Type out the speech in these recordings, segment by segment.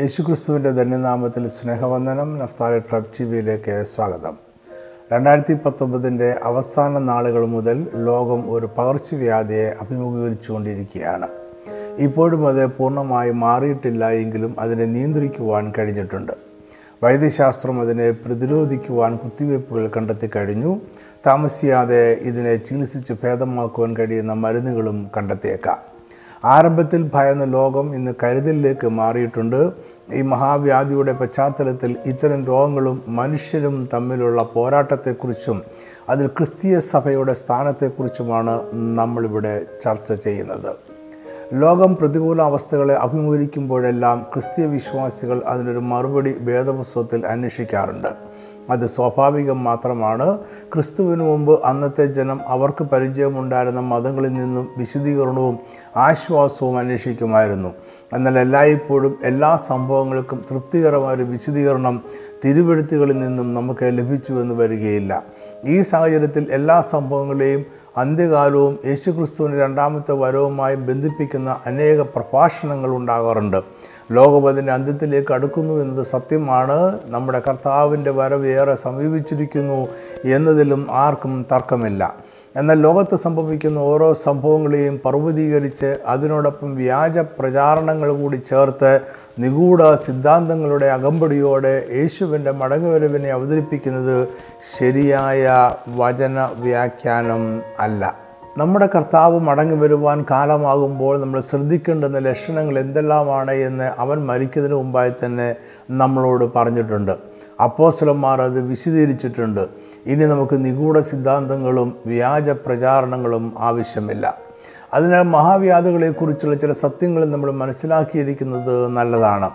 യേശുക്രിസ്തുവിന്റെ ധന്യനാമത്തിൽ സ്നേഹവന്ദനം. Naphtali ട്രബ് T വിയിലേക്ക് സ്വാഗതം. രണ്ടായിരത്തി പത്തൊമ്പതിന്റെ അവസാന നാളുകൾ മുതൽ ലോകം ഒരു പകർച്ചവ്യാധിയെ അഭിമുഖീകരിച്ചുകൊണ്ടിരിക്കുകയാണ്. ഇപ്പോഴും അത് പൂർണമായി മാറിയിട്ടില്ല എങ്കിലും അതിനെ നിയന്ത്രിക്കുവാൻ കഴിഞ്ഞിട്ടുണ്ട്. വൈദ്യശാസ്ത്രം അതിനെ പ്രതിരോധിക്കുവാൻ കുത്തിവയ്പ്പുകൾ കണ്ടെത്തി കഴിഞ്ഞു. താമസിയാതെ ഇതിനെ ചികിത്സിച്ച് ഭേദമാക്കുവാൻ കഴിയുന്ന മരുന്നുകളും കണ്ടെത്തിയേക്കാം. ആരംഭത്തിൽ ഭയന്ന ലോകം ഇന്ന് കരുതലിലേക്ക് മാറിയിട്ടുണ്ട്. ഈ മഹാവ്യാധിയുടെ പശ്ചാത്തലത്തിൽ ഇത്തരം രോഗങ്ങളും മനുഷ്യരും തമ്മിലുള്ള പോരാട്ടത്തെക്കുറിച്ചും അതിൽ ക്രിസ്തീയ സഭയുടെ സ്ഥാനത്തെക്കുറിച്ചുമാണ് നമ്മളിവിടെ ചർച്ച ചെയ്യുന്നത്. ലോകം പ്രതികൂല അവസ്ഥകളെ അഭിമുഖീകരിക്കുമ്പോഴെല്ലാം ക്രിസ്തീയ വിശ്വാസികൾ അതിനൊരു മറുപടി വേദപുസ്തകത്തിൽ അന്വേഷിക്കാറുണ്ട്. അത് സ്വാഭാവികം മാത്രമാണ്. ക്രിസ്തുവിന് മുമ്പ് അന്നത്തെ ജനം അവർക്ക് പരിചയമുണ്ടായിരുന്ന മതങ്ങളിൽ നിന്നും വിശദീകരണവും ആശ്വാസവും അന്വേഷിക്കുമായിരുന്നു. എന്നാൽ എല്ലായ്പ്പോഴും എല്ലാ സംഭവങ്ങൾക്കും തൃപ്തികരമായ ഒരു വിശദീകരണം തിരുവെഴുത്തുകളിൽ നിന്നും നമുക്ക് ലഭിച്ചു എന്ന് വരികയില്ല. ഈ സാഹചര്യത്തിൽ എല്ലാ സംഭവങ്ങളെയും അന്ത്യകാലവും യേശുക്രിസ്തുവിന്റെ രണ്ടാമത്തെ വരവുമായി ബന്ധിപ്പിക്കുന്ന അനേക പ്രഭാഷണങ്ങൾ ഉണ്ടാകാറുണ്ട്. ലോകപതിന്റെ അന്ത്യത്തിലേക്ക് അടുക്കുന്നു എന്നത് സത്യമാണ്. നമ്മുടെ കർത്താവിന്റെ വരവ് ഏറെ സമീപിച്ചിരിക്കുന്നു എന്നതിലും ആർക്കും തർക്കമില്ല. എന്നാൽ ലോകത്ത് സംഭവിക്കുന്ന ഓരോ സംഭവങ്ങളെയും പർവതീകരിച്ച് അതിനോടൊപ്പം വ്യാജ പ്രചാരണങ്ങൾ കൂടി ചേർത്ത് നിഗൂഢ സിദ്ധാന്തങ്ങളുടെ അകമ്പടിയോടെ യേശുവിന്റെ മടങ്ങുവരവിനെ അവതരിപ്പിക്കുന്നത് ശരിയായ വചന വ്യാഖ്യാനം അല്ല. നമ്മുടെ കർത്താവ് മടങ്ങി വരുവാൻ കാലമാകുമ്പോൾ നമ്മൾ ശ്രദ്ധിക്കേണ്ടുന്ന ലക്ഷണങ്ങൾ എന്തെല്ലാമാണ് എന്ന് അവൻ മരിക്കുന്നതിന് മുമ്പായി തന്നെ നമ്മളോട് പറഞ്ഞിട്ടുണ്ട്. അപ്പോസ്ലന്മാർ അത് വിശദീകരിച്ചിട്ടുണ്ട്. ഇനി നമുക്ക് നിഗൂഢ സിദ്ധാന്തങ്ങളും വ്യാജ പ്രചാരണങ്ങളും ആവശ്യമില്ല. അതിനാൽ മഹാവ്യാധികളെക്കുറിച്ചുള്ള ചില സത്യങ്ങൾ നമ്മൾ മനസ്സിലാക്കിയിരിക്കുന്നത് നല്ലതാണ്.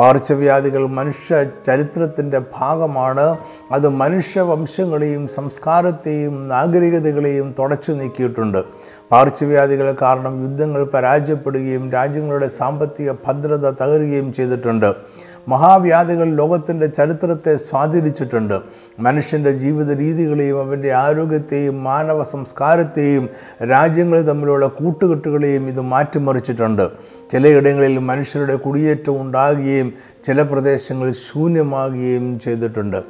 പകർച്ചവ്യാധികൾ മനുഷ്യ ചരിത്രത്തിന്റെ ഭാഗമാണ്. അത് മനുഷ്യവംശങ്ങളെയും സംസ്കാരത്തെയും നാഗരികതകളെയും തുടച്ചു നീക്കിയിട്ടുണ്ട്. പകർച്ചവ്യാധികൾ കാരണം യുദ്ധങ്ങൾ പരാജയപ്പെടുകയും രാജ്യങ്ങളുടെ സാമ്പത്തിക ഭദ്രത തകരുകയും ചെയ്തിട്ടുണ്ട്. മഹാവ്യാധികൾ ലോകത്തിന്റെ ചരിത്രത്തെ സ്വാധീനിച്ചിട്ടുണ്ട്. മനുഷ്യന്റെ ജീവിത രീതികളെയും അവന്റെ ആരോഗ്യത്തെയും മാനവ സംസ്കാരത്തെയും രാജ്യങ്ങൾ തമ്മിലുള്ള കൂട്ടുകെട്ടുകളെയും ഇത് മാറ്റിമറിച്ചിട്ടുണ്ട്. ചിലയിടങ്ങളിൽ മനുഷ്യരുടെ കുടിയേറ്റം ഉണ്ടാകുകയും ചില പ്രദേശങ്ങളിൽ ശൂന്യമാകുകയും ചെയ്തിട്ടുണ്ട്.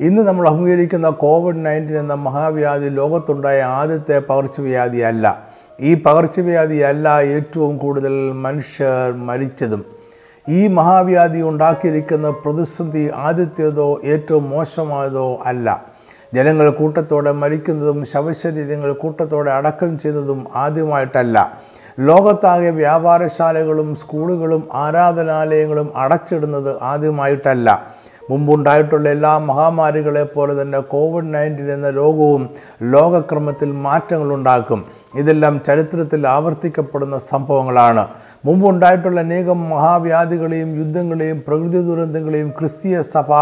ഇന്ന് നമ്മൾ അഭിമുഖീകരിക്കുന്ന കോവിഡ് നയന്റീൻ എന്ന മഹാവ്യാധി ലോകത്തുണ്ടായ ആദ്യത്തെ പകർച്ചവ്യാധിയല്ല. ഈ പകർച്ചവ്യാധിയല്ല ഏറ്റവും കൂടുതൽ മനുഷ്യർ മരിച്ചതും. ഈ മഹാവ്യാധി ഉണ്ടാക്കിയിരിക്കുന്ന പ്രതിസന്ധി ആദ്യത്തേതോ ഏറ്റവും മോശമായതോ അല്ല. ജനങ്ങൾ കൂട്ടത്തോടെ മരിക്കുന്നതും ശവശരീരങ്ങൾ കൂട്ടത്തോടെ അടക്കം ചെയ്യുന്നതും ആദ്യമായിട്ടല്ല. ലോകത്താകെ വ്യാപാരശാലകളും സ്കൂളുകളും ആരാധനാലയങ്ങളും അടച്ചിടുന്നത് ആദ്യമായിട്ടല്ല. മുമ്പുണ്ടായിട്ടുള്ള എല്ലാ മഹാമാരികളെ പോലെ തന്നെ കോവിഡ് നയന്റീൻ എന്ന രോഗവും ലോകക്രമത്തിൽ മാറ്റങ്ങളുണ്ടാക്കും. ഇതെല്ലാം ചരിത്രത്തിൽ ആവർത്തിക്കപ്പെടുന്ന സംഭവങ്ങളാണ്. മുമ്പുണ്ടായിട്ടുള്ള അനേകം മഹാവ്യാധികളെയും യുദ്ധങ്ങളെയും പ്രകൃതി ദുരന്തങ്ങളെയും ക്രിസ്തീയ സഭ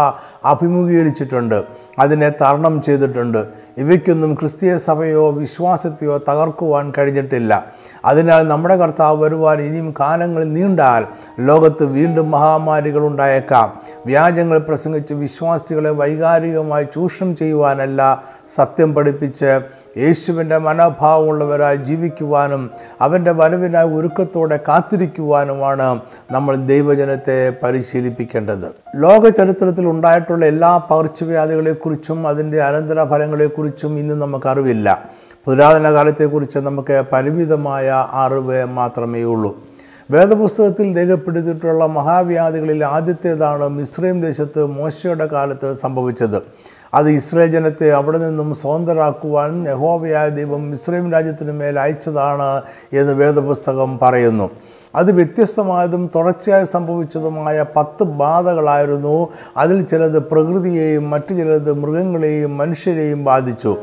അഭിമുഖീകരിച്ചിട്ടുണ്ട്. അതിനെ തരണം ചെയ്തിട്ടുണ്ട്. ഇവയ്ക്കൊന്നും ക്രിസ്തീയ സഭയോ വിശ്വാസത്തെയോ തകർക്കുവാൻ കഴിഞ്ഞിട്ടില്ല. അതിനാൽ നമ്മുടെ കർത്താവ് വരുവാൻ ഇനിയും കാലങ്ങൾ നീണ്ടാൽ ലോകത്ത് വീണ്ടും മഹാമാരികൾ ഉണ്ടായേക്കാം. വ്യാജങ്ങൾ പ്രസംഗിച്ച് വിശ്വാസികളെ വൈകാരികമായി ചൂഷണം ചെയ്യുവാനല്ല സത്യം പഠിപ്പിച്ച് യേശുവിന്റെ മനോഭാവമുള്ളവരായി ജീവിക്കുവാനും അവന്റെ വരവിനായി ഒരുക്കത്തോടെ കാത്തിരിക്കുവാനുമാണ് നമ്മൾ ദൈവജനത്തെ പരിശീലിപ്പിക്കേണ്ടത്. ലോക ചരിത്രത്തിൽ ഉണ്ടായിട്ടുള്ള എല്ലാ പകർച്ചവ്യാധികളെക്കുറിച്ചും അതിന്റെ ഫലങ്ങളെക്കുറിച്ചും ഇന്ന് നമുക്കറിവില്ല. പുരാതന കാലത്തെക്കുറിച്ച് നമുക്ക് പരിമിതമായ അറിവ് മാത്രമേ ഉള്ളൂ വേദപുസ്തകത്തിൽ രേഖപ്പെടുത്തിയിട്ടുള്ള മഹാവ്യാധികളിൽ ആദ്യത്തേതാണ് മിശ്രൈം ദേശത്ത് മോശയുടെ കാലത്ത് സംഭവിച്ചത്. അത് ഇസ്രയേൽ ജനത്തെ അവിടെ നിന്നും സ്വതന്ത്രരാക്കുവാൻ യഹോവയായ ദൈവം ഇസ്രയേൽ രാജ്യത്തിനു മേൽ അയച്ചതാണ് എന്ന് വേദപുസ്തകം പറയുന്നു. അത് വ്യത്യസ്തമായതും തുടർച്ചയായി സംഭവിച്ചതുമായ പത്ത് ബാധകളായിരുന്നു. അതിൽ ചിലത് പ്രകൃതിയെയും മറ്റു ചിലത് മൃഗങ്ങളെയും മനുഷ്യരെയും ബാധിച്ചു.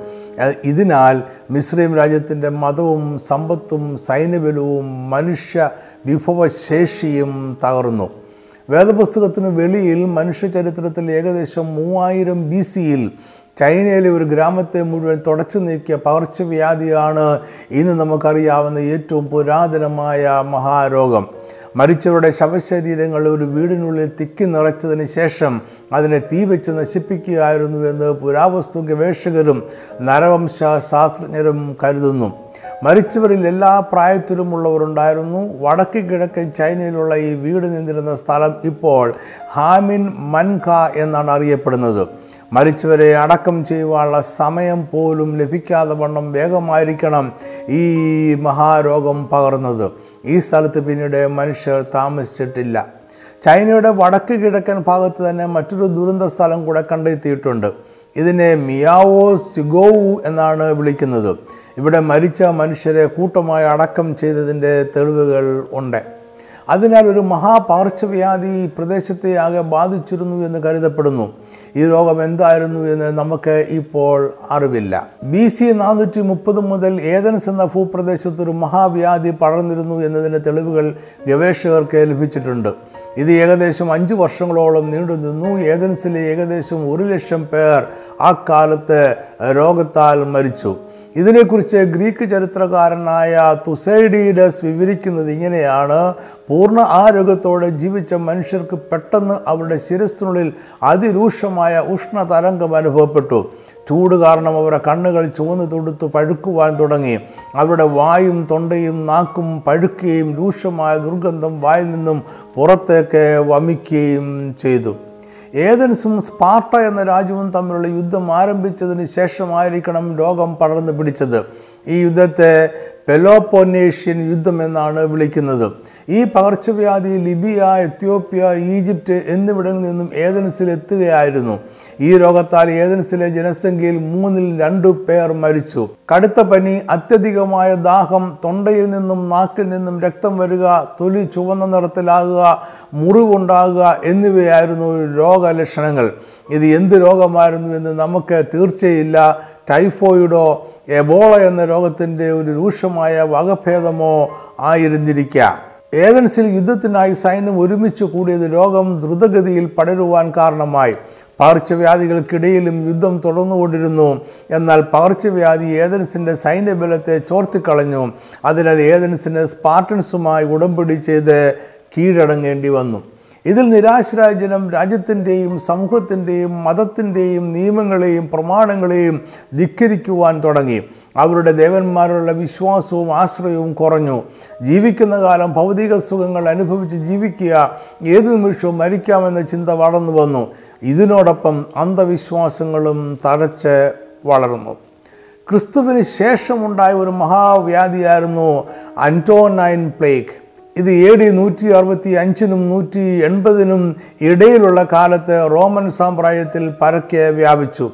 ഇതിനാൽ മിസ്ലിം രാജ്യത്തിന്റെ മതവും സമ്പത്തും സൈന്യബലവും മനുഷ്യ വിഭവശേഷിയും തകർന്നു. വേദപുസ്തകത്തിന് വെളിയിൽ മനുഷ്യ ചരിത്രത്തിൽ ഏകദേശം മൂവായിരം ബി സിയിൽ ചൈനയിലെ ഒരു ഗ്രാമത്തെ മുഴുവൻ തുടച്ചു നീക്കിയ പകർച്ചവ്യാധിയാണ് ഇന്ന് നമുക്കറിയാവുന്ന ഏറ്റവും പുരാതനമായ മഹാരോഗം. മരിച്ചവരുടെ ശവശരീരങ്ങൾ ഒരു വീടിനുള്ളിൽ തിക്കി നിറച്ചതിന് ശേഷം അതിനെ തീ വെച്ച് നശിപ്പിക്കുകയായിരുന്നു എന്ന് പുരാവസ്തു ഗവേഷകരും നരവംശ ശാസ്ത്രജ്ഞരും കരുതുന്നു. മരിച്ചവരിൽ എല്ലാ പ്രായത്തിലുമുള്ളവരുണ്ടായിരുന്നു. വടക്ക് കിഴക്കൻ ചൈനയിലുള്ള ഈ വീട് നിന്നിരുന്ന സ്ഥലം ഇപ്പോൾ ഹാമിൻ മൻഖ എന്നാണ് അറിയപ്പെടുന്നത്. മരിച്ചവരെ അടക്കം ചെയ്യുവാനുള്ള സമയം പോലും ലഭിക്കാതെ വണ്ണം വേഗമായിരിക്കണം ഈ മഹാരോഗം പകർന്നത്. ഈ സ്ഥലത്ത് പിന്നീട് മനുഷ്യർ താമസിച്ചിട്ടില്ല. ചൈനയുടെ വടക്ക് കിഴക്കൻ ഭാഗത്ത് തന്നെ മറ്റൊരു ദുരന്ത സ്ഥലം കൂടെ കണ്ടെത്തിയിട്ടുണ്ട്. ഇതിനെ മിയാവോ സിഗോവു എന്നാണ് വിളിക്കുന്നത്. ഇവിടെ മരിച്ച മനുഷ്യരെ കൂട്ടമായി അടക്കം ചെയ്തതിന്റെ തെളിവുകൾ ഉണ്ട്. അതിനാൽ ഒരു മഹാപാർശ്വവ്യാധി പ്രദേശത്തെ ആകെ ബാധിച്ചിരുന്നു എന്ന് കരുതപ്പെടുന്നു. ഈ രോഗം എന്തായിരുന്നു എന്ന് നമുക്ക് ഇപ്പോൾ അറിവില്ല. ബി സി നാനൂറ്റി മുപ്പത് മുതൽ ഏതൻസ് എന്ന ഭൂപ്രദേശത്ത് ഒരു മഹാവ്യാധി പടർന്നിരുന്നു എന്നതിന്റെ തെളിവുകൾ ഗവേഷകർക്ക് ലഭിച്ചിട്ടുണ്ട്. ഇത് ഏകദേശം അഞ്ച് വർഷങ്ങളോളം നീണ്ടുനിന്നു ഏതൻസിലെ ഏകദേശം ഒരു ലക്ഷം പേർ ആ കാലത്ത് രോഗത്താൽ മരിച്ചു. ഇതിനെക്കുറിച്ച് ഗ്രീക്ക് ചരിത്രകാരനായ തുസൈഡീഡസ് വിവരിക്കുന്നത് ഇങ്ങനെയാണ്. പൂർണ ആരോഗ്യത്തോടെ ജീവിച്ച മനുഷ്യർക്ക് പെട്ടെന്ന് അവരുടെ ശിരസ്സിനുള്ളിൽ അതിരൂക്ഷമായ ഉഷ്ണതരംഗം അനുഭവപ്പെട്ടു. ചൂട് കാരണം അവരുടെ കണ്ണുകൾ ചുവന്ന് തൊടുത്ത് പഴുക്കുവാൻ തുടങ്ങി. അവരുടെ വായും തൊണ്ടയും നാക്കും പഴുക്കുകയും രൂക്ഷമായ ദുർഗന്ധം വായിൽ നിന്നും പുറത്തേക്ക് വമിക്കുകയും ചെയ്തു. ഏതൻസും സ്പാർട്ട എന്ന രാജ്യവും തമ്മിലുള്ള യുദ്ധം ആരംഭിച്ചതിന് ശേഷമായിരിക്കണം രോഗം പടർന്നു പിടിച്ചത്. ഈ യുദ്ധത്തെ പെലോപ്പൊനേഷ്യൻ യുദ്ധം എന്നാണ് വിളിക്കുന്നത്. ഈ പകർച്ചവ്യാധി ലിബിയ എത്യോപ്യ ഈജിപ്റ്റ് എന്നിവിടങ്ങളിൽ നിന്നും ഏതൻസിൽ എത്തുകയായിരുന്നു. ഈ രോഗത്താൽ ഏതൻസിലെ ജനസംഖ്യയിൽ മൂന്നിൽ രണ്ടു പേർ മരിച്ചു. കടുത്ത പനി അത്യധികമായ ദാഹം തൊണ്ടയിൽ നിന്നും നാക്കിൽ നിന്നും രക്തം വരിക തൊലി ചുവന്ന നിറത്തിലാകുക മുറിവുണ്ടാകുക എന്നിവയായിരുന്നു രോഗലക്ഷണങ്ങൾ. ഇത് എന്ത് രോഗമായിരുന്നു എന്ന് നമുക്ക് തീർച്ചയില്ല. ടൈഫോയിഡോ എബോള എന്ന രോഗത്തിന്റെ ഒരു രൂക്ഷമായ വകഭേദമോ ആയിരുന്നിരിക്കാം. ഏതൻസിൽ യുദ്ധത്തിനായി സൈന്യം ഒരുമിച്ച് കൂടിയത് രോഗം ദ്രുതഗതിയിൽ പടരുവാൻ കാരണമായി. പകർച്ചവ്യാധികൾക്കിടയിലും യുദ്ധം തുടർന്നുകൊണ്ടിരുന്നു. എന്നാൽ പകർച്ചവ്യാധി ഏതൻസിന്റെ സൈന്യബലത്തെ ചോർത്തിക്കളഞ്ഞു. അതിനാൽ ഏതൻസിന് സ്പാർട്ടൻസുമായി ഉടമ്പടി ചെയ്ത് കീഴടങ്ങേണ്ടി വന്നു. ഇതിൽ നിരാശരായ ജനം രാജ്യത്തിന്റെയും സമൂഹത്തിന്റെയും മതത്തിന്റെയും നിയമങ്ങളെയും പ്രമാണങ്ങളെയും ധിക്കരിക്കുവാൻ തുടങ്ങി. അവരുടെ ദേവന്മാരുള്ള വിശ്വാസവും ആശ്രയവും കുറഞ്ഞു. ജീവിക്കുന്ന കാലം ഭൗതിക സുഖങ്ങൾ അനുഭവിച്ച് ജീവിക്കുക ഏതു നിമിഷവും മരിക്കാമെന്ന ചിന്ത വളർന്നു വന്നു. ഇതിനോടൊപ്പം അന്ധവിശ്വാസങ്ങളും തഴച്ച് വളർന്നു. ക്രിസ്തുവിന് ശേഷമുണ്ടായ ഒരു മഹാവ്യാധിയായിരുന്നു അന്റോനൈൻ പ്ലേഗ്. ഇത് എ ഡി നൂറ്റി അറുപത്തി അഞ്ചിനും നൂറ്റി എൺപതിനും ഇടയിലുള്ള കാലത്ത് റോമൻ സാമ്രാജ്യത്തിൽ പരക്കെ വ്യാപിച്ചു.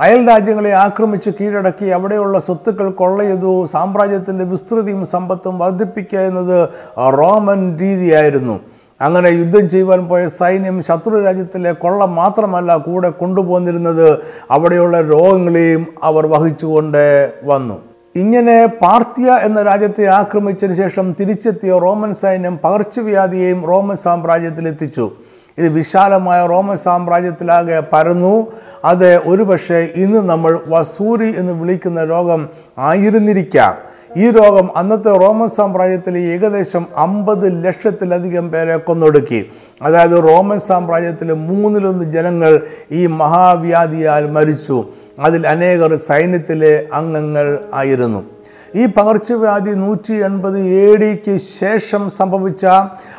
അയൽ രാജ്യങ്ങളെ ആക്രമിച്ച് കീഴടക്കി അവിടെയുള്ള സ്വത്തുക്കൾ കൊള്ളയതു സാമ്രാജ്യത്തിന്റെ വിസ്തൃതിയും സമ്പത്തും വർദ്ധിപ്പിക്കുക എന്നത് റോമൻ രീതിയായിരുന്നു. അങ്ങനെ യുദ്ധം ചെയ്യുവാൻ പോയ സൈന്യം ശത്രു രാജ്യത്തിലെ കൊള്ള മാത്രമല്ല കൂടെ കൊണ്ടുപോന്നിരുന്നത് അവിടെയുള്ള രോഗങ്ങളെയും അവർ വഹിച്ചുകൊണ്ട് വന്നു. ഇങ്ങനെ പാർത്തിയ എന്ന രാജ്യത്തെ ആക്രമിച്ചതിന് ശേഷം തിരിച്ചെത്തിയ റോമൻ സൈന്യം പകർച്ചവ്യാധിയെയും റോമൻ സാമ്രാജ്യത്തിലെത്തിച്ചു. ഇത് വിശാലമായ റോമൻ സാമ്രാജ്യത്തിലാകെ പരന്നു. അത് ഒരുപക്ഷെ ഇന്ന് നമ്മൾ വസൂരി എന്ന് വിളിക്കുന്ന രോഗം ആയിരുന്നിരിക്കാം. ഈ രോഗം അന്നത്തെ റോമൻ സാമ്രാജ്യത്തിൽ ഏകദേശം അമ്പത് ലക്ഷത്തിലധികം പേരെ കൊന്നൊടുക്കി. അതായത് റോമൻ സാമ്രാജ്യത്തിലെ മൂന്നിലൊന്ന് ജനങ്ങൾ ഈ മഹാവ്യാധിയാൽ മരിച്ചു. അതിൽ അനേകർ സൈന്യത്തിലെ അംഗങ്ങൾ ആയിരുന്നു. ഈ പകർച്ചവ്യാധി നൂറ്റി എൺപത് എ ഡിക്ക് ശേഷം സംഭവിച്ച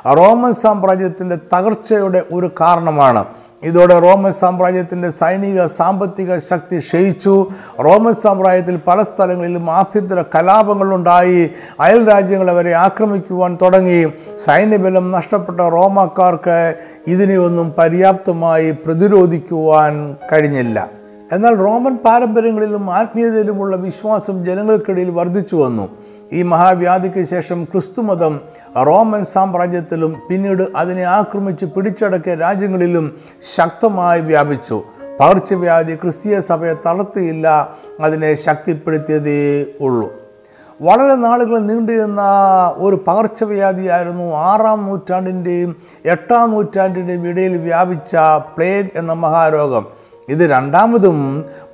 റോമൻ സാമ്രാജ്യത്തിന്റെ തകർച്ചയുടെ ഒരു കാരണമാണ്. ഇതോടെ റോമൻ സാമ്രാജ്യത്തിന്റെ സൈനിക സാമ്പത്തിക ശക്തി ക്ഷയിച്ചു. റോമൻ സാമ്രാജ്യത്തിൽ പല സ്ഥലങ്ങളിലും ആഭ്യന്തര കലാപങ്ങളുണ്ടായി. അയൽ രാജ്യങ്ങളെ വരെ ആക്രമിക്കുവാൻ തുടങ്ങി. സൈന്യബലം നഷ്ടപ്പെട്ട റോമാക്കാർക്ക് ഇതിനെ ഒന്നും പര്യാപ്തമായി പ്രതിരോധിക്കുവാൻ കഴിഞ്ഞില്ല. എന്നാൽ റോമൻ പാരമ്പര്യങ്ങളിലും ആത്മീയതയിലുമുള്ള വിശ്വാസം ജനങ്ങൾക്കിടയിൽ വർദ്ധിച്ചു വന്നു. ഈ മഹാവ്യാധിക്ക് ശേഷം ക്രിസ്തുമതം റോമൻ സാമ്രാജ്യത്തിലും പിന്നീട് അതിനെ ആക്രമിച്ച് പിടിച്ചടക്കിയ രാജ്യങ്ങളിലും ശക്തമായി വ്യാപിച്ചു. പകർച്ചവ്യാധി ക്രിസ്തീയ സഭയെ തളർത്തിയില്ല അതിനെ ശക്തിപ്പെടുത്തിയതേ ഉള്ളൂ. വളരെ നാളുകൾ നീണ്ടുനിന്ന ഒരു പകർച്ചവ്യാധിയായിരുന്നു ആറാം നൂറ്റാണ്ടിന്റെയും എട്ടാം നൂറ്റാണ്ടിന്റെയും ഇടയിൽ വ്യാപിച്ച പ്ലേഗ് എന്ന മഹാരോഗം. ഇത് രണ്ടാമതും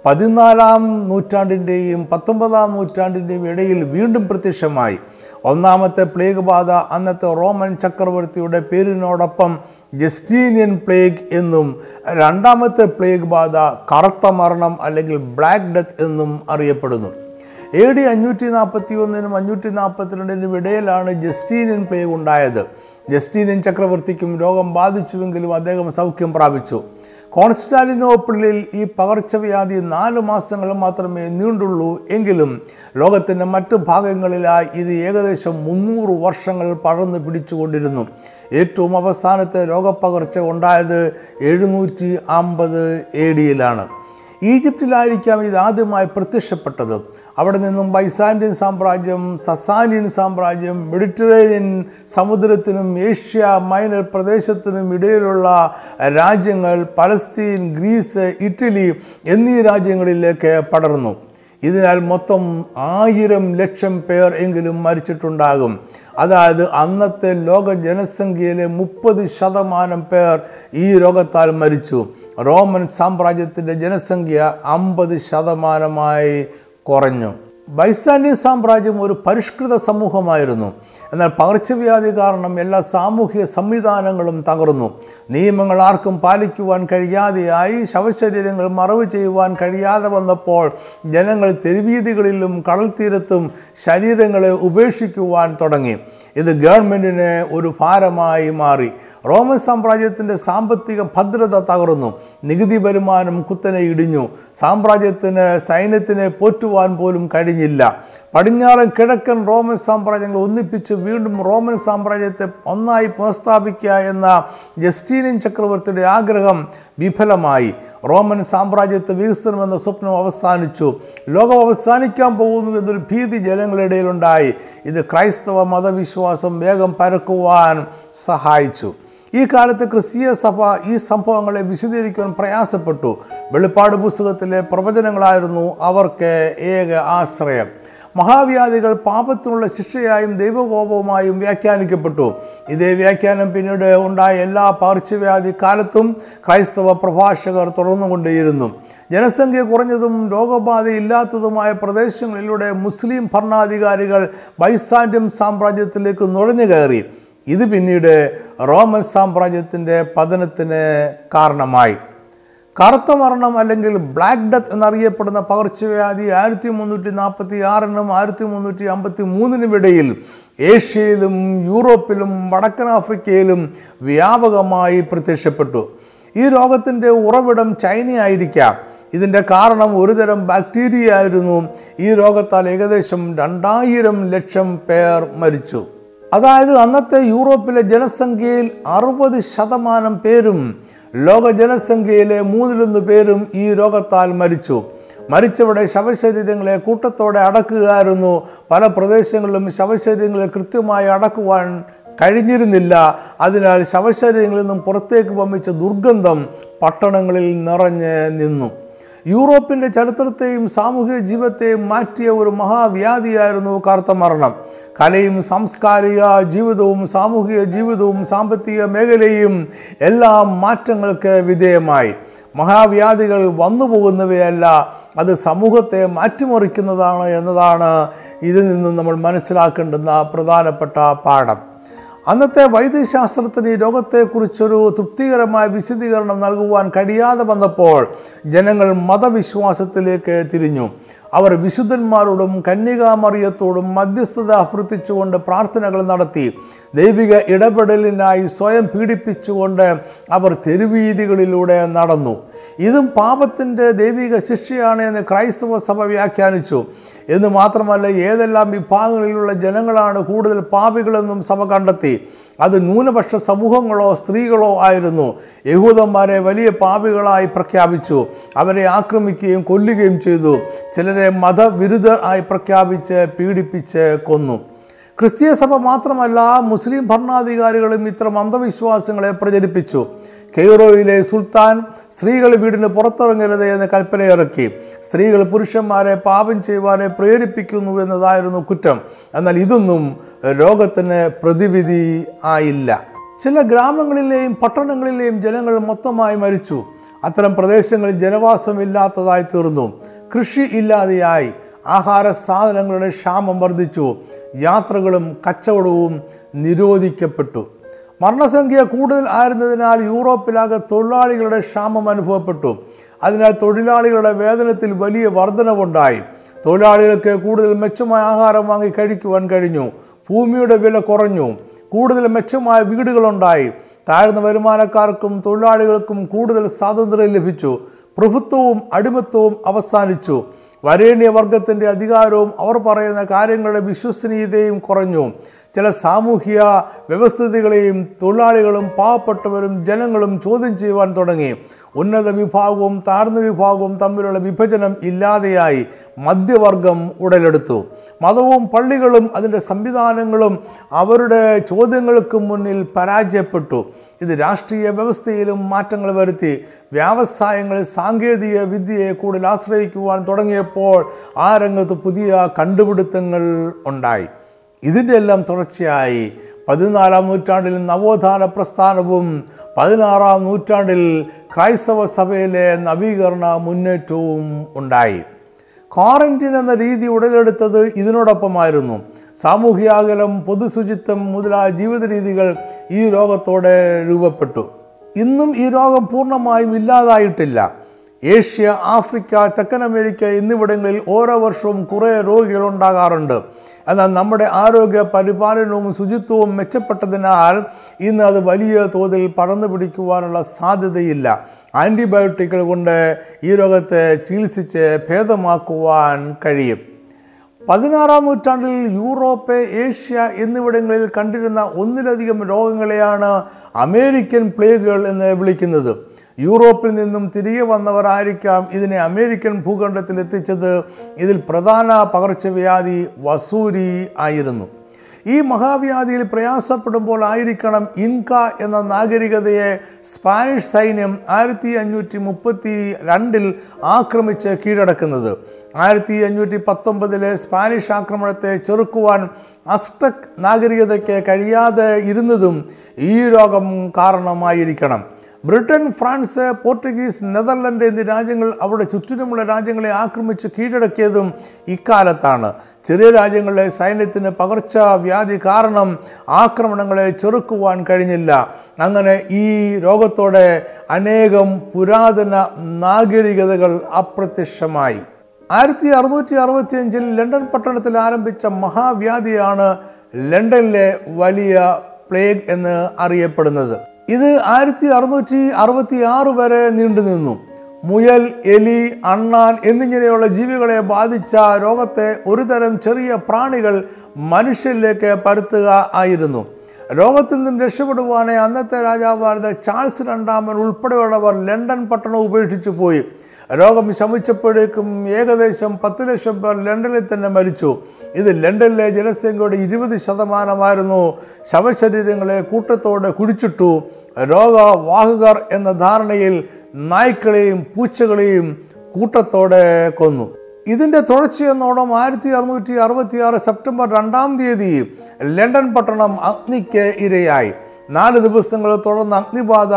പതിനാലാം നൂറ്റാണ്ടിന്റെയും പത്തൊമ്പതാം നൂറ്റാണ്ടിന്റെയും ഇടയിൽ വീണ്ടും പ്രത്യക്ഷമായി. ഒന്നാമത്തെ പ്ലേഗ് ബാധ അന്നത്തെ റോമൻ ചക്രവർത്തിയുടെ പേരിനോടൊപ്പം ജസ്റ്റീനിയൻ പ്ലേഗ് എന്നും രണ്ടാമത്തെ പ്ലേഗ് ബാധ കറുത്ത മരണം അല്ലെങ്കിൽ ബ്ലാക്ക് ഡെത്ത് എന്നും അറിയപ്പെടുന്നു. എ ഡി അഞ്ഞൂറ്റി നാൽപ്പത്തി ഒന്നിനും അഞ്ഞൂറ്റി നാൽപ്പത്തിരണ്ടിനും ഇടയിലാണ് ജസ്റ്റീനിയൻ പ്ലേഗ് ഉണ്ടായത്. ജസ്റ്റീനിയൻ ചക്രവർത്തിക്കും രോഗം ബാധിച്ചുവെങ്കിലും അദ്ദേഹം സൗഖ്യം പ്രാപിച്ചു. കോൺസ്റ്റാന്റിനോപ്പിളിൽ ഈ പകർച്ചവ്യാധി നാല് മാസങ്ങൾ മാത്രമേ നീണ്ടുള്ളൂ എങ്കിലും ലോകത്തിന്റെ മറ്റ് ഭാഗങ്ങളിലായി ഇത് ഏകദേശം മുന്നൂറ് വർഷങ്ങൾ പടർന്നു പിടിച്ചുകൊണ്ടിരുന്നു. ഏറ്റവും അവസാനത്തെ രോഗപ്പകർച്ച ഉണ്ടായത് എഴുന്നൂറ്റി അമ്പത് എ ഡിയിലാണ് ഈജിപ്തിലായിരിക്കാം ഇത് ആദ്യമായി പ്രത്യക്ഷപ്പെട്ടത്. അവിടെ നിന്നും ബൈസാൻഡിയൻ സാമ്രാജ്യം സസാനിയൻ സാമ്രാജ്യം മെഡിറ്ററേനിയൻ സമുദ്രത്തിനും ഏഷ്യ മൈനർ പ്രദേശത്തിനും ഇടയിലുള്ള രാജ്യങ്ങൾ പലസ്തീൻ ഗ്രീസ് ഇറ്റലി എന്നീ രാജ്യങ്ങളിലേക്ക് പടർന്നു. ഇതിനാൽ മൊത്തം ആയിരം ലക്ഷം പേർ എങ്കിലും മരിച്ചിട്ടുണ്ടാകും. അതായത് അന്നത്തെ ലോക ജനസംഖ്യയിലെ മുപ്പത് ശതമാനം പേർ ഈ രോഗത്താൽ മരിച്ചു. റോമൻ സാമ്രാജ്യത്തിന്റെ ജനസംഖ്യ അമ്പത് ശതമാനമായി കുറഞ്ഞു. ബൈസാൻഡിയൻ സാമ്രാജ്യം ഒരു പരിഷ്കൃത സമൂഹമായിരുന്നു. എന്നാൽ പകർച്ചവ്യാധി കാരണം എല്ലാ സാമൂഹിക സംവിധാനങ്ങളും തകർന്നു. നിയമങ്ങൾ ആർക്കും പാലിക്കുവാൻ കഴിയാതെയായി ശവശരീരങ്ങൾ മറവ് ചെയ്യുവാൻ കഴിയാതെ വന്നപ്പോൾ ജനങ്ങൾ തെരുവീതികളിലും കടൽത്തീരത്തും ശരീരങ്ങളെ ഉപേക്ഷിക്കുവാൻ തുടങ്ങി. ഇത് ഗവൺമെന്റിന് ഒരു ഭാരമായി മാറി. റോമൻ സാമ്രാജ്യത്തിന്റെ സാമ്പത്തിക ഭദ്രത തകർന്നു. നികുതി വരുമാനം കുത്തനെ ഇടിഞ്ഞു. സാമ്രാജ്യത്തിന് സൈന്യത്തിനെ പോറ്റുവാൻ പോലും കഴിഞ്ഞില്ല. പടിഞ്ഞാറൻ കിഴക്കൻ റോമൻ സാമ്രാജ്യങ്ങൾ ഒന്നിപ്പിച്ച് വീണ്ടും റോമൻ സാമ്രാജ്യത്തെ ഒന്നായി പുനഃസ്ഥാപിക്കുക എന്ന ജസ്റ്റീനിയൻ ചക്രവർത്തിയുടെ ആഗ്രഹം വിഫലമായി. റോമൻ സാമ്രാജ്യത്തെ വികസനം എന്ന സ്വപ്നം അവസാനിച്ചു. ലോകം അവസാനിക്കാൻ പോകുന്നു എന്നൊരു ഭീതി ജനങ്ങളിടയിലുണ്ടായി ഇത് ക്രൈസ്തവ മതവിശ്വാസം വേഗം പരക്കുവാൻ സഹായിച്ചു. ഈ കാലത്ത് ക്രിസ്തീയ സഭ ഈ സംഭവങ്ങളെ വിശദീകരിക്കുവാൻ പ്രയാസപ്പെട്ടു. വെളിപ്പാട് പുസ്തകത്തിലെ പ്രവചനങ്ങളായിരുന്നു അവർക്ക് ഏക ആശ്രയം. മഹാവ്യാധികൾ പാപത്തിനുള്ള ശിക്ഷയായും ദൈവകോപവുമായും വ്യാഖ്യാനിക്കപ്പെട്ടു. ഇതേ വ്യാഖ്യാനം പിന്നീട് ഉണ്ടായ എല്ലാ പകർച്ചവ്യാധി കാലത്തും ക്രൈസ്തവ പ്രഭാഷകർ തുടർന്നുകൊണ്ടേയിരുന്നു. ജനസംഖ്യ കുറഞ്ഞതും രോഗബാധയില്ലാത്തതുമായ പ്രദേശങ്ങളിലൂടെ മുസ്ലിം ഭരണാധികാരികൾ ബൈസാൻഡ്യം സാമ്രാജ്യത്തിലേക്ക് നുഴഞ്ഞു കയറി ഇത് പിന്നീട് റോമൻ സാമ്രാജ്യത്തിന്റെ പതനത്തിന് കാരണമായി. കറുത്ത മരണം അല്ലെങ്കിൽ ബ്ലാക്ക് ഡെത്ത് എന്നറിയപ്പെടുന്ന പകർച്ചവ്യാധി ആയിരത്തി മുന്നൂറ്റി നാൽപ്പത്തി ആറിനും ആയിരത്തി മുന്നൂറ്റി അമ്പത്തി മൂന്നിനും ഇടയിൽ ഏഷ്യയിലും യൂറോപ്പിലും വടക്കൻ ആഫ്രിക്കയിലും വ്യാപകമായി പ്രത്യക്ഷപ്പെട്ടു. ഈ രോഗത്തിന്റെ ഉറവിടം ചൈനയായിരിക്കാം. ഇതിന്റെ കാരണം ഒരുതരം ബാക്ടീരിയ ആയിരുന്നു. ഈ രോഗത്താൽ ഏകദേശം രണ്ടായിരം ലക്ഷം പേർ മരിച്ചു. അതായത് അന്നത്തെ യൂറോപ്പിലെ ജനസംഖ്യയിൽ അറുപത് ശതമാനം പേരും ലോക ജനസംഖ്യയിലെ മൂന്നിലൊന്ന് പേരും ഈ രോഗത്താൽ മരിച്ചു. മരിച്ചവിടെ ശവശരീരങ്ങളെ കൂട്ടത്തോടെ അടക്കുകയായിരുന്നു. പല പ്രദേശങ്ങളിലും ശവശരീരങ്ങളെ കൃത്യമായി അടക്കുവാൻ കഴിഞ്ഞിരുന്നില്ല. അതിനാൽ ശവശരീരങ്ങളിൽ നിന്നും പുറത്തേക്ക് വമിച്ച ദുർഗന്ധം പട്ടണങ്ങളിൽ നിറഞ്ഞ് നിന്നു. യൂറോപ്പിന്റെ ചരിത്രത്തെയും സാമൂഹിക ജീവിതത്തെയും മാറ്റിയ ഒരു മഹാവ്യാധിയായിരുന്നു കറുത്ത മരണം. കലയും സാംസ്കാരിക ജീവിതവും സാമൂഹിക ജീവിതവും സാമ്പത്തിക മേഖലയും എല്ലാം മാറ്റങ്ങൾക്ക് വിധേയമായി. മഹാവ്യാധികൾ വന്നു പോകുന്നവയല്ല അത് സമൂഹത്തെ മാറ്റിമറിക്കുന്നതാണ് എന്നതാണ് ഇതിൽ നിന്നും നമ്മൾ മനസ്സിലാക്കേണ്ടുന്ന പ്രധാനപ്പെട്ട പാഠം. അന്നത്തെ വൈദ്യശാസ്ത്രത്തിന് ഈ രോഗത്തെക്കുറിച്ചൊരു തൃപ്തികരമായ വിശദീകരണം നൽകുവാൻ കഴിയാതെ വന്നപ്പോൾ ജനങ്ങൾ മതവിശ്വാസത്തിലേക്ക് തിരിഞ്ഞു. അവർ വിശുദ്ധന്മാരോടും കന്യകാമറിയത്തോടും മധ്യസ്ഥത അഭ്യർത്ഥിച്ചുകൊണ്ട് പ്രാർത്ഥനകൾ നടത്തി ദൈവിക ഇടപെടലിനായി സ്വയം പീഡിപ്പിച്ചുകൊണ്ട് അവർ തെരുവീതികളിലൂടെ നടന്നു. ഇതും പാപത്തിന്റെ ദൈവിക ശിക്ഷയാണ് എന്ന് ക്രൈസ്തവ സഭ വ്യാഖ്യാനിച്ചു. എന്ന് മാത്രമല്ല ഏതെല്ലാം വിഭാഗങ്ങളിലുള്ള ജനങ്ങളാണ് കൂടുതൽ പാപികളെന്നും സഭ കണ്ടെത്തി. അത് ന്യൂനപക്ഷ സമൂഹങ്ങളോ സ്ത്രീകളോ ആയിരുന്നു. യഹൂദന്മാരെ വലിയ പാപികളായി പ്രഖ്യാപിച്ചു. അവരെ ആക്രമിക്കുകയും കൊല്ലുകയും ചെയ്തു. ചിലരെ മതവിരുദ്ധർ ആയി പ്രഖ്യാപിച്ച് പീഡിപ്പിച്ച് കൊന്നു. ക്രിസ്തീയ സഭ മാത്രമല്ല മുസ്ലിം ഭരണാധികാരികളും ഇത്തരം അന്ധവിശ്വാസങ്ങളെ പ്രചരിപ്പിച്ചു. കെയ്റോയിലെ സുൽത്താൻ സ്ത്രീകൾ വീടിന് പുറത്തിറങ്ങരുത് എന്ന് കൽപ്പനയിറക്കി. സ്ത്രീകൾ പുരുഷന്മാരെ പാപം ചെയ്യുവാനെ പ്രേരിപ്പിക്കുന്നു എന്നതായിരുന്നു കുറ്റം. എന്നാൽ ഇതൊന്നും ലോകത്തിന് പ്രതിവിധി ആയില്ല. ചില ഗ്രാമങ്ങളിലെയും പട്ടണങ്ങളിലെയും ജനങ്ങൾ മൊത്തമായി മരിച്ചു. അത്തരം പ്രദേശങ്ങളിൽ ജനവാസമില്ലാത്തതായി തീർന്നു. കൃഷി ഇല്ലാതെയായി ആഹാര സാധനങ്ങളുടെ ക്ഷാമം വർദ്ധിച്ചു. യാത്രകളും കച്ചവടവും നിരോധിക്കപ്പെട്ടു. മരണസംഖ്യ കൂടുതൽ ആയിരുന്നതിനാൽ യൂറോപ്പിലാകെ തൊഴിലാളികളുടെ ക്ഷാമം അനുഭവപ്പെട്ടു. അതിനാൽ തൊഴിലാളികളുടെ വേതനത്തിൽ വലിയ വർധനവുണ്ടായി. തൊഴിലാളികൾക്ക് കൂടുതൽ മെച്ചമായ ആഹാരം വാങ്ങി കഴിക്കുവാൻ കഴിഞ്ഞു. ഭൂമിയുടെ വില കുറഞ്ഞു. കൂടുതൽ മെച്ചമായ വീടുകളുണ്ടായി. താഴ്ന്ന വരുമാനക്കാർക്കും തൊഴിലാളികൾക്കും കൂടുതൽ സ്വാതന്ത്ര്യം ലഭിച്ചു. പ്രഭുത്വവും അടിമത്വവും അവസാനിച്ചു. വരേണ്യവർഗത്തിന്റെ അധികാരവും അവർ പറയുന്ന കാര്യങ്ങളുടെ വിശ്വസനീയതയും കുറഞ്ഞു. ചില സാമൂഹിക വ്യവസ്ഥിതികളെയും തൊഴിലാളികളും പാവപ്പെട്ടവരും ജനങ്ങളും ചോദ്യം ചെയ്യുവാൻ തുടങ്ങി. ഉന്നത വിഭാഗവും താഴ്ന്ന വിഭാഗവും തമ്മിലുള്ള വിഭജനം ഇല്ലാതെയായി മധ്യവർഗം ഉടലെടുത്തു. മതവും പള്ളികളും അതിന്റെ സംവിധാനങ്ങളും അവരുടെ ചോദ്യങ്ങൾക്ക് മുന്നിൽ പരാജയപ്പെട്ടു. ഇത് രാഷ്ട്രീയ വ്യവസ്ഥയിലും മാറ്റങ്ങൾ വരുത്തി. വ്യവസായങ്ങൾ സാങ്കേതിക വിദ്യയെ കൂടുതൽ ആശ്രയിക്കുവാൻ തുടങ്ങിയപ്പോൾ ആ രംഗത്ത് പുതിയ കണ്ടുപിടുത്തങ്ങൾ ഉണ്ടായി. ഇതിന്റെ എല്ലാം തുടർച്ചയായി പതിനാലാം നൂറ്റാണ്ടിൽ നവോത്ഥാന പ്രസ്ഥാനവും പതിനാറാം നൂറ്റാണ്ടിൽ ക്രൈസ്തവ സഭയിലെ നവീകരണ മുന്നേറ്റവും ഉണ്ടായി. ക്വാറന്റീൻ എന്ന രീതി ഉടലെടുത്തത് ഇതിനോടൊപ്പമായിരുന്നു. സാമൂഹ്യ അകലം പൊതുശുചിത്വം മുതലായ ജീവിത രീതികൾ ഈ രോഗത്തോടെ രൂപപ്പെട്ടു. ഇന്നും ഈ രോഗം പൂർണമായും ഇല്ലാതായിട്ടില്ല. ഏഷ്യ ആഫ്രിക്ക തെക്കൻ അമേരിക്ക എന്നിവിടങ്ങളിൽ ഓരോ വർഷവും കുറേ രോഗികൾ ഉണ്ടാകാറുണ്ട്. എന്നാൽ നമ്മുടെ ആരോഗ്യ പരിപാലനവും ശുചിത്വവും മെച്ചപ്പെട്ടതിനാൽ ഇന്ന് അത് വലിയ തോതിൽ പറന്നു പിടിക്കുവാനുള്ള സാധ്യതയില്ല. ആന്റിബയോട്ടിക്കുകൾ കൊണ്ട് ഈ രോഗത്തെ ചികിത്സിച്ച് ഭേദമാക്കുവാൻ കഴിയും. പതിനാറാം നൂറ്റാണ്ടിൽ യൂറോപ്പ് ഏഷ്യ എന്നിവിടങ്ങളിൽ കണ്ടിരുന്ന ഒന്നിലധികം രോഗങ്ങളെയാണ് അമേരിക്കൻ പ്ലേഗുകൾ എന്ന് വിളിക്കുന്നത്. യൂറോപ്പിൽ നിന്നും തിരികെ വന്നവരായിരിക്കാം ഇതിനെ അമേരിക്കൻ ഭൂഖണ്ഡത്തിൽ എത്തിച്ചത്. ഇതിൽ പ്രധാന പകർച്ചവ്യാധി വസൂരി ആയിരുന്നു. ഈ മഹാവ്യാധിയിൽ പ്രയാസപ്പെടുമ്പോൾ ആയിരിക്കണം ഇൻക എന്ന നാഗരികതയെ സ്പാനിഷ് സൈന്യം ആയിരത്തി അഞ്ഞൂറ്റി മുപ്പത്തി രണ്ടിൽ ആക്രമിച്ച് കീഴടക്കുന്നത്. ആയിരത്തി അഞ്ഞൂറ്റി പത്തൊമ്പതിലെ സ്പാനിഷ് ആക്രമണത്തെ ചെറുക്കുവാൻ അസ്റ്റക് നാഗരികതയ്ക്ക് കഴിയാതെ ഇരുന്നതും ഈ രോഗം കാരണമായിരിക്കണം. ബ്രിട്ടൻ ഫ്രാൻസ് പോർട്ടുഗീസ് നെതർലൻഡ് എന്നീ രാജ്യങ്ങൾ അവരുടെ ചുറ്റിനുമുള്ള രാജ്യങ്ങളെ ആക്രമിച്ച് കീഴടക്കിയതും ഇക്കാലത്താണ്. ചെറിയ രാജ്യങ്ങളിലെ സൈന്യത്തിന് പകർച്ചവ്യാധി കാരണം ആക്രമണങ്ങളെ ചെറുക്കുവാൻ കഴിഞ്ഞില്ല. അങ്ങനെ ഈ രോഗത്തോടെ അനേകം പുരാതന നാഗരികതകൾ അപ്രത്യക്ഷമായി. ആയിരത്തി അറുന്നൂറ്റി അറുപത്തിയഞ്ചിൽ ലണ്ടൻ പട്ടണത്തിൽ ആരംഭിച്ച മഹാവ്യാധിയാണ് ലണ്ടനിലെ വലിയ പ്ലേഗ് എന്ന് അറിയപ്പെടുന്നത്. ഇത് ആയിരത്തി അറുന്നൂറ്റി അറുപത്തി ആറ് വരെ നീണ്ടുനിന്നു മുയൽ എലി അണ്ണാൻ എന്നിങ്ങനെയുള്ള ജീവികളെ ബാധിച്ച രോഗത്തെ ഒരുതരം ചെറിയ പ്രാണികൾ മനുഷ്യരിലേക്ക് പരത്തുക ആയിരുന്നു. രോഗത്തിൽ നിന്നും രക്ഷപ്പെടുവാനായി അന്നത്തെ രാജാവായിരുന്ന ചാൾസ് രണ്ടാമൻ ഉൾപ്പെടെയുള്ളവർ ലണ്ടൻ പട്ടണം ഉപേക്ഷിച്ചു പോയി. രോഗം ശമിച്ചപ്പോഴേക്കും ഏകദേശം പത്ത് ലക്ഷം പേർ ലണ്ടനിൽ തന്നെ മരിച്ചു. ഇത് ലണ്ടനിലെ ജനസംഖ്യയുടെ ഇരുപത് ശതമാനമായിരുന്നു. ശവശരീരങ്ങളെ കൂട്ടത്തോടെ കുഴിച്ചിട്ടു രോഗവാഹകർ എന്ന ധാരണയിൽ നായ്ക്കളെയും പൂച്ചകളെയും കൂട്ടത്തോടെ കൊന്നു. ഇതിന്റെ തുടർച്ചയെന്നോണം ആയിരത്തി അറുന്നൂറ്റി അറുപത്തി ആറ് സെപ്റ്റംബർ രണ്ടാം തീയതി ലണ്ടൻ പട്ടണം അഗ്നിക്ക് ഇരയായി. നാല് ദിവസങ്ങൾ തുടർന്ന് അഗ്നിബാധ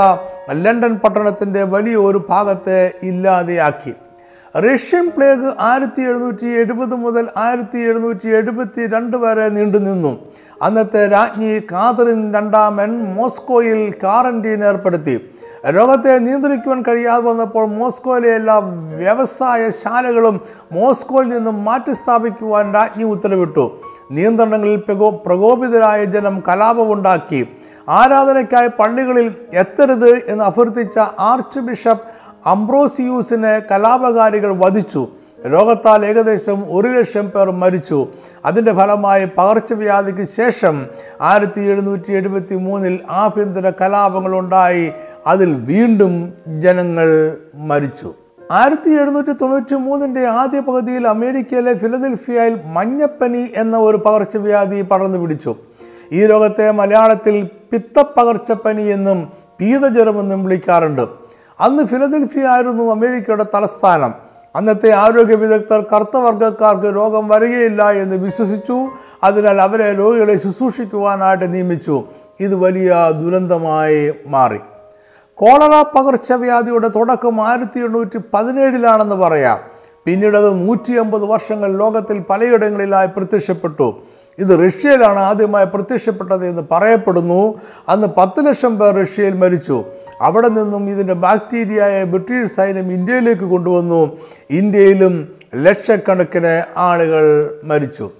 ലണ്ടൻ പട്ടണത്തിന്റെ വലിയ ഒരു ഭാഗത്തെ ഇല്ലാതെയാക്കി. റഷ്യൻ പ്ലേഗ് ആയിരത്തി എഴുന്നൂറ്റി എഴുപത് മുതൽ ആയിരത്തി എഴുന്നൂറ്റി എഴുപത്തി രണ്ട് വരെ നീണ്ടുനിന്നു അന്നത്തെ രാജ്ഞി കാതറിൻ രണ്ടാമൻ മോസ്കോയിൽ ക്വാറന്റീൻ ഏർപ്പെടുത്തി. രോഗത്തെ നിയന്ത്രിക്കുവാൻ കഴിയാതെ വന്നപ്പോൾ മോസ്കോയിലെ എല്ലാ വ്യവസായ ശാലകളും മോസ്കോയിൽ നിന്നും മാറ്റി സ്ഥാപിക്കുവാൻ രാജ്ഞി ഉത്തരവിട്ടു. നിയന്ത്രണങ്ങളിൽ പ്രകോ പ്രകോപിതരായ ജനം കലാപമുണ്ടാക്കി. ആരാധനയ്ക്കായി പള്ളികളിൽ എത്തരുത് എന്ന് അഭ്യർത്ഥിച്ച ആർച്ച് ബിഷപ്പ് അംബ്രോസിയൂസിനെ കലാപകാരികൾ വധിച്ചു. രോഗത്താൽ ഏകദേശം ഒരു ലക്ഷം പേർ മരിച്ചു. അതിന്റെ ഫലമായി പകർച്ചവ്യാധിക്ക് ശേഷം ആയിരത്തി എഴുന്നൂറ്റി എഴുപത്തി മൂന്നിൽ ആഭ്യന്തര കലാപങ്ങളുണ്ടായി അതിൽ വീണ്ടും ജനങ്ങൾ മരിച്ചു. ആയിരത്തി എഴുന്നൂറ്റി തൊണ്ണൂറ്റി മൂന്നിന്റെ ആദ്യ പകുതിയിൽ അമേരിക്കയിലെ ഫിലദൽഫിയയിൽ മഞ്ഞപ്പനി എന്ന ഒരു പകർച്ചവ്യാധി പടർന്നു പിടിച്ചു. ഈ രോഗത്തെ മലയാളത്തിൽ പിത്തപ്പകർച്ചപ്പനി എന്നും പീതജ്വരമെന്നും വിളിക്കാറുണ്ട്. അന്ന് ഫിലദൽഫിയ ആയിരുന്നു അമേരിക്കയുടെ തലസ്ഥാനം. അന്നത്തെ ആരോഗ്യ വിദഗ്ധർ കറുത്തവർഗക്കാർക്ക് രോഗം വരികയില്ല എന്ന് വിശ്വസിച്ചു. അതിനാൽ അവരെ രോഗികളെ ശുശ്രൂഷിക്കുവാനായിട്ട് നിയമിച്ചു. ഇത് വലിയ ദുരന്തമായി മാറി. കോളറ പകർച്ചവ്യാധിയുടെ തുടക്കം ആയിരത്തി എണ്ണൂറ്റി പതിനേഴിലാണെന്ന് പറയാം. പിന്നീട് അത് നൂറ്റി അമ്പത് വർഷങ്ങൾ ലോകത്തിൽ പലയിടങ്ങളിലായി പ്രത്യക്ഷപ്പെട്ടു. ഇത് റഷ്യയിലാണ് ആദ്യമായി പ്രത്യക്ഷപ്പെട്ടത് എന്ന് പറയപ്പെടുന്നു. അന്ന് പത്ത് ലക്ഷം പേർ റഷ്യയിൽ മരിച്ചു. അവിടെ നിന്നും ഇതിന്റെ ബാക്ടീരിയയെ ബ്രിട്ടീഷ് സൈന്യം ഇന്ത്യയിലേക്ക് കൊണ്ടുവന്നു. ഇന്ത്യയിലും ലക്ഷക്കണക്കിന് ആളുകൾ മരിച്ചു.